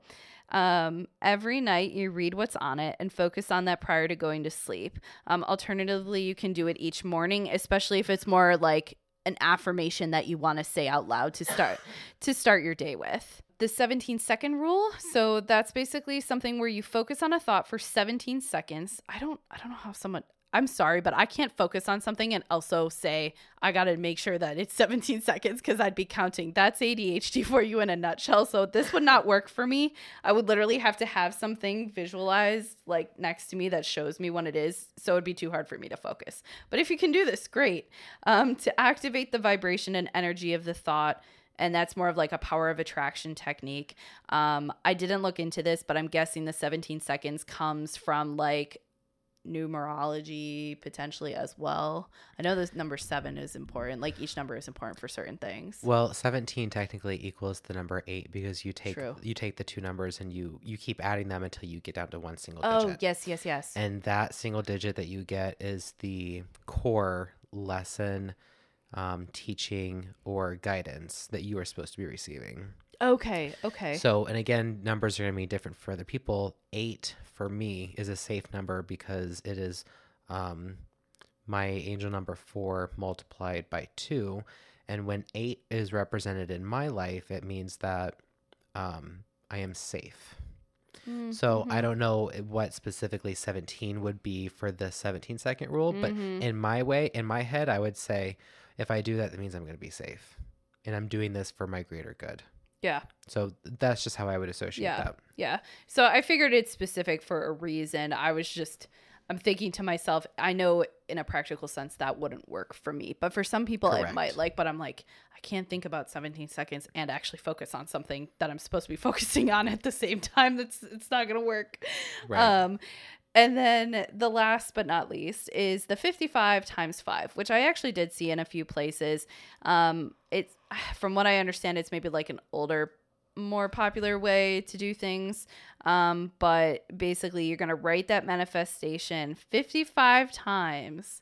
Um, every night you read what's on it and focus on that prior to going to sleep. Um, alternatively, you can do it each morning, especially if it's more like an affirmation that you want to say out loud to start to start your day with. The 17 second rule. So that's basically something where you focus on a thought for 17 seconds. I don't I don't know how someone I'm sorry, but I can't focus on something and also say I got to make sure that it's 17 seconds cuz I'd be counting. That's ADHD for you in a nutshell. So this would not work for me. I would literally have to have something visualized like next to me that shows me when it is. So it'd be too hard for me to focus. But if you can do this, great. Um, to activate the vibration and energy of the thought, and that's more of like a power of attraction technique. Um, I didn't look into this, but I'm guessing the 17 seconds comes from like numerology potentially as well. I know this number seven is important. Like each number is important for certain things. Well, 17 technically equals the number 8 because you take True. you take the two numbers and you you keep adding them until you get down to one single digit. Oh, digit. yes, yes, yes. And that single digit that you get is the core lesson um, teaching or guidance that you are supposed to be receiving. Okay, okay. So, and again, numbers are going to be different for other people. Eight for me is a safe number because it is um, my angel number four multiplied by two. And when eight is represented in my life, it means that um, I am safe. Mm, So I mhm. don't know what specifically 17 would be for the 17 second rule, but Mhm. in my way, in my head, I would say if I do that, that means I'm going to be safe. And I'm doing this for my greater good. Yeah. So that's just how I would associate Yeah. that. Yeah. So I figured it's specific for a reason. I was just I'm thinking to myself, I know in a practical sense that wouldn't work for me, but for some people it might like, but I'm like, I can't think about 17 seconds and actually focus on something that I'm supposed to be focusing on at the same time. That's it's not going to work. Right. Um and then the last but not least is the 55 times 5, which I actually did see in a few places. Um, it's from what I understand, it's maybe like an older, more popular way to do things. Um, but basically, you're going to write that manifestation 55 times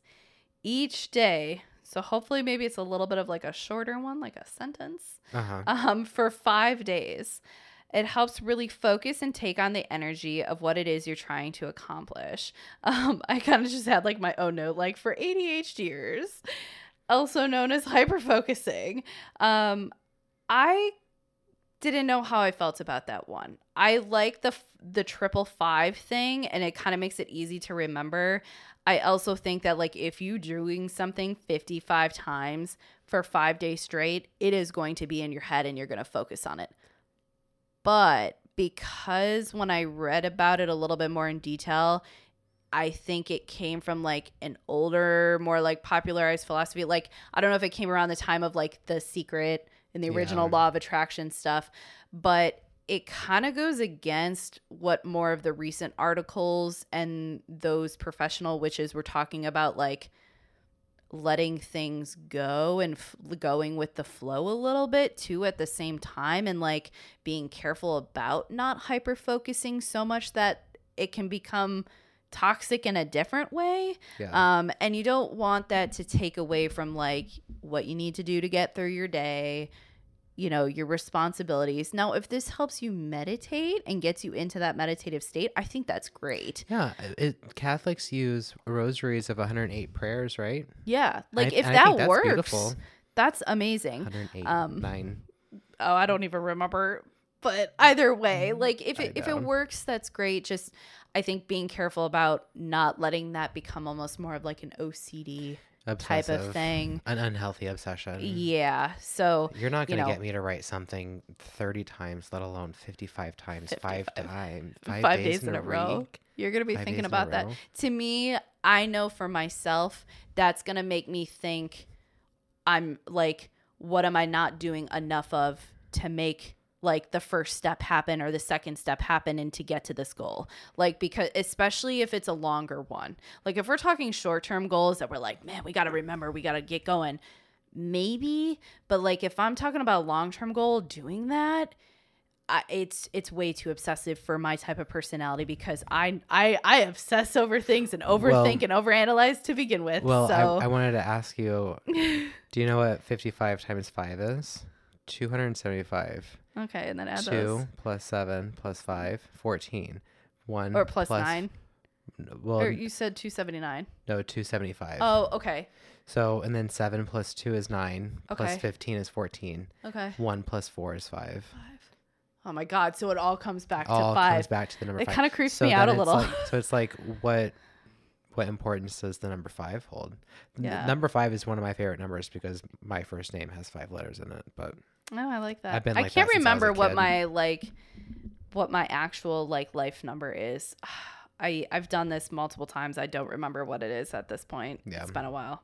each day. So hopefully, maybe it's a little bit of like a shorter one, like a sentence Uh-huh. um, for five days. It helps really focus and take on the energy of what it is you're trying to accomplish. Um, I kind of just had like my own note, like for ADHDers, also known as hyperfocusing. Um, I didn't know how I felt about that one. I like the the triple five thing, and it kind of makes it easy to remember. I also think that like if you doing something 55 times for 5 days straight, it is going to be in your head and you're going to focus on it. But because when I read about it a little bit more in detail, I think it came from like an older, more like popularized philosophy. Like I don't know if it came around the time of like The Secret and the original Yeah. law of attraction stuff, but it kind of goes against what more of the recent articles and those professional witches were talking about like letting things go and f- going with the flow a little bit too at the same time and like being careful about not hyper focusing so much that it can become toxic in a different way Yeah. um and you don't want that to take away from like what you need to do to get through your day you know your responsibilities now if this helps you meditate and gets you into that meditative state i think that's great yeah. It, Catholics use rosaries of 108 prayers, right? yeah like I- if that that's works beautiful. that's amazing 108, Um, nine. oh i don't even remember but either way, like if it if it works, that's great. Just I think being careful about not letting that become almost more of like an OCD type of thing. An unhealthy obsession. Yeah. So You're not going to know- get me to write something 30 times, let alone 55 times, five times, five, days, in a row. week. You're gonna be Five thinking days about that. row. To me, I know for myself, that's gonna make me think I'm like, what am I not doing enough of to make like the first step happen or the second step happen and to get to this goal? Like because especially if it's a longer one. Like if we're talking short term goals that we're like, man, we gotta remember, we gotta get going. Maybe, but like if I'm talking about long term goal, doing that, I, it's it's way too obsessive for my type of personality because I I I obsess over things and overthink and overanalyze to begin with. Well, so I, I wanted to ask you do you know what 55 times 5 is? 275. okay, and then add 2 those plus 7 plus 5, 14. 1 or plus nine. Well, or you said two seventy nine. no, 275. Oh, okay, So, and then 7 plus 2 is 9, Okay. 15 is 14. okay. 1 plus 4 is 5. Oh my god! So it all comes back to All five. comes back to the number It 5. kinda creeps So me out a little. like- so it's like what what importance does the number 5 hold? N- Yeah. Number 5 is one of my favorite numbers because my first name has 5 letters in it, but No, I like that. I've been I can't that since I remember what my like what my actual like life number is. I I've done this multiple times. I don't remember what it is at this point. Yeah. It's been a while.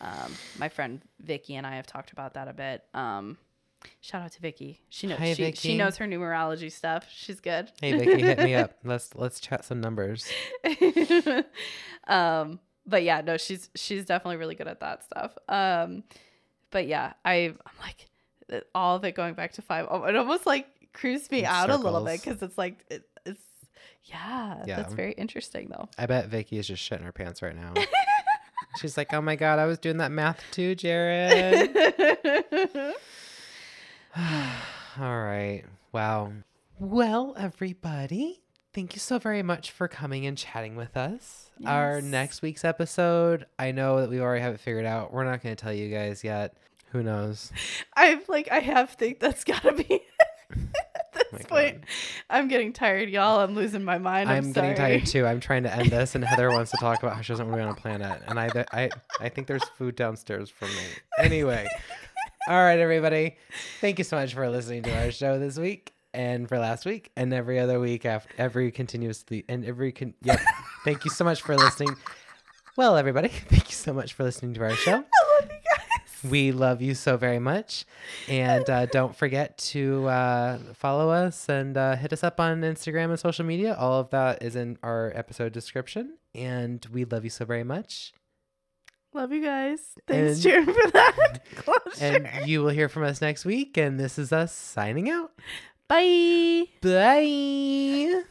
Um, my friend Vicky and I have talked about that a bit. Um, shout out to Vicky. She knows Hi, she, Vicky. she knows her numerology stuff. She's good. hey Vicky, hit me up. Let's let's chat some numbers. um, but yeah, no, she's she's definitely really good at that stuff. Um, but yeah, I I'm like all of it going back to five. oh, It almost like creeps me In out a little bit because it's like it, it's yeah, Yeah. that's very interesting though. I bet Vicky is just shitting her pants right now. She's like, "Oh my god, I was doing that math too, Jaron." All right. Wow. Well, everybody, thank you so very much for coming and chatting with us. Our next week's episode, I know that we already have it figured out. We're not going to tell you guys yet. Who knows? I'm like I have think that's gotta be at this my point. I'm getting tired, y'all. I'm losing my mind. I'm, I'm getting tired too. I'm trying to end this, and Heather wants to talk about how she doesn't want to be on a planet, and I, I, I think there's food downstairs for me. Anyway, all right, everybody, thank you so much for listening to our show this week, and for last week, and every other week after every continuously, and every con. Yep. thank you so much for listening. Well, everybody, thank you so much for listening to our show. We love you so very much. And uh, don't forget to uh, follow us and uh, hit us up on Instagram and social media. All of that is in our episode description. And we love you so very much. Love you guys. Thanks, And- Sharon, for that. And you will hear from us next week. And this is us signing out. Bye. Bye.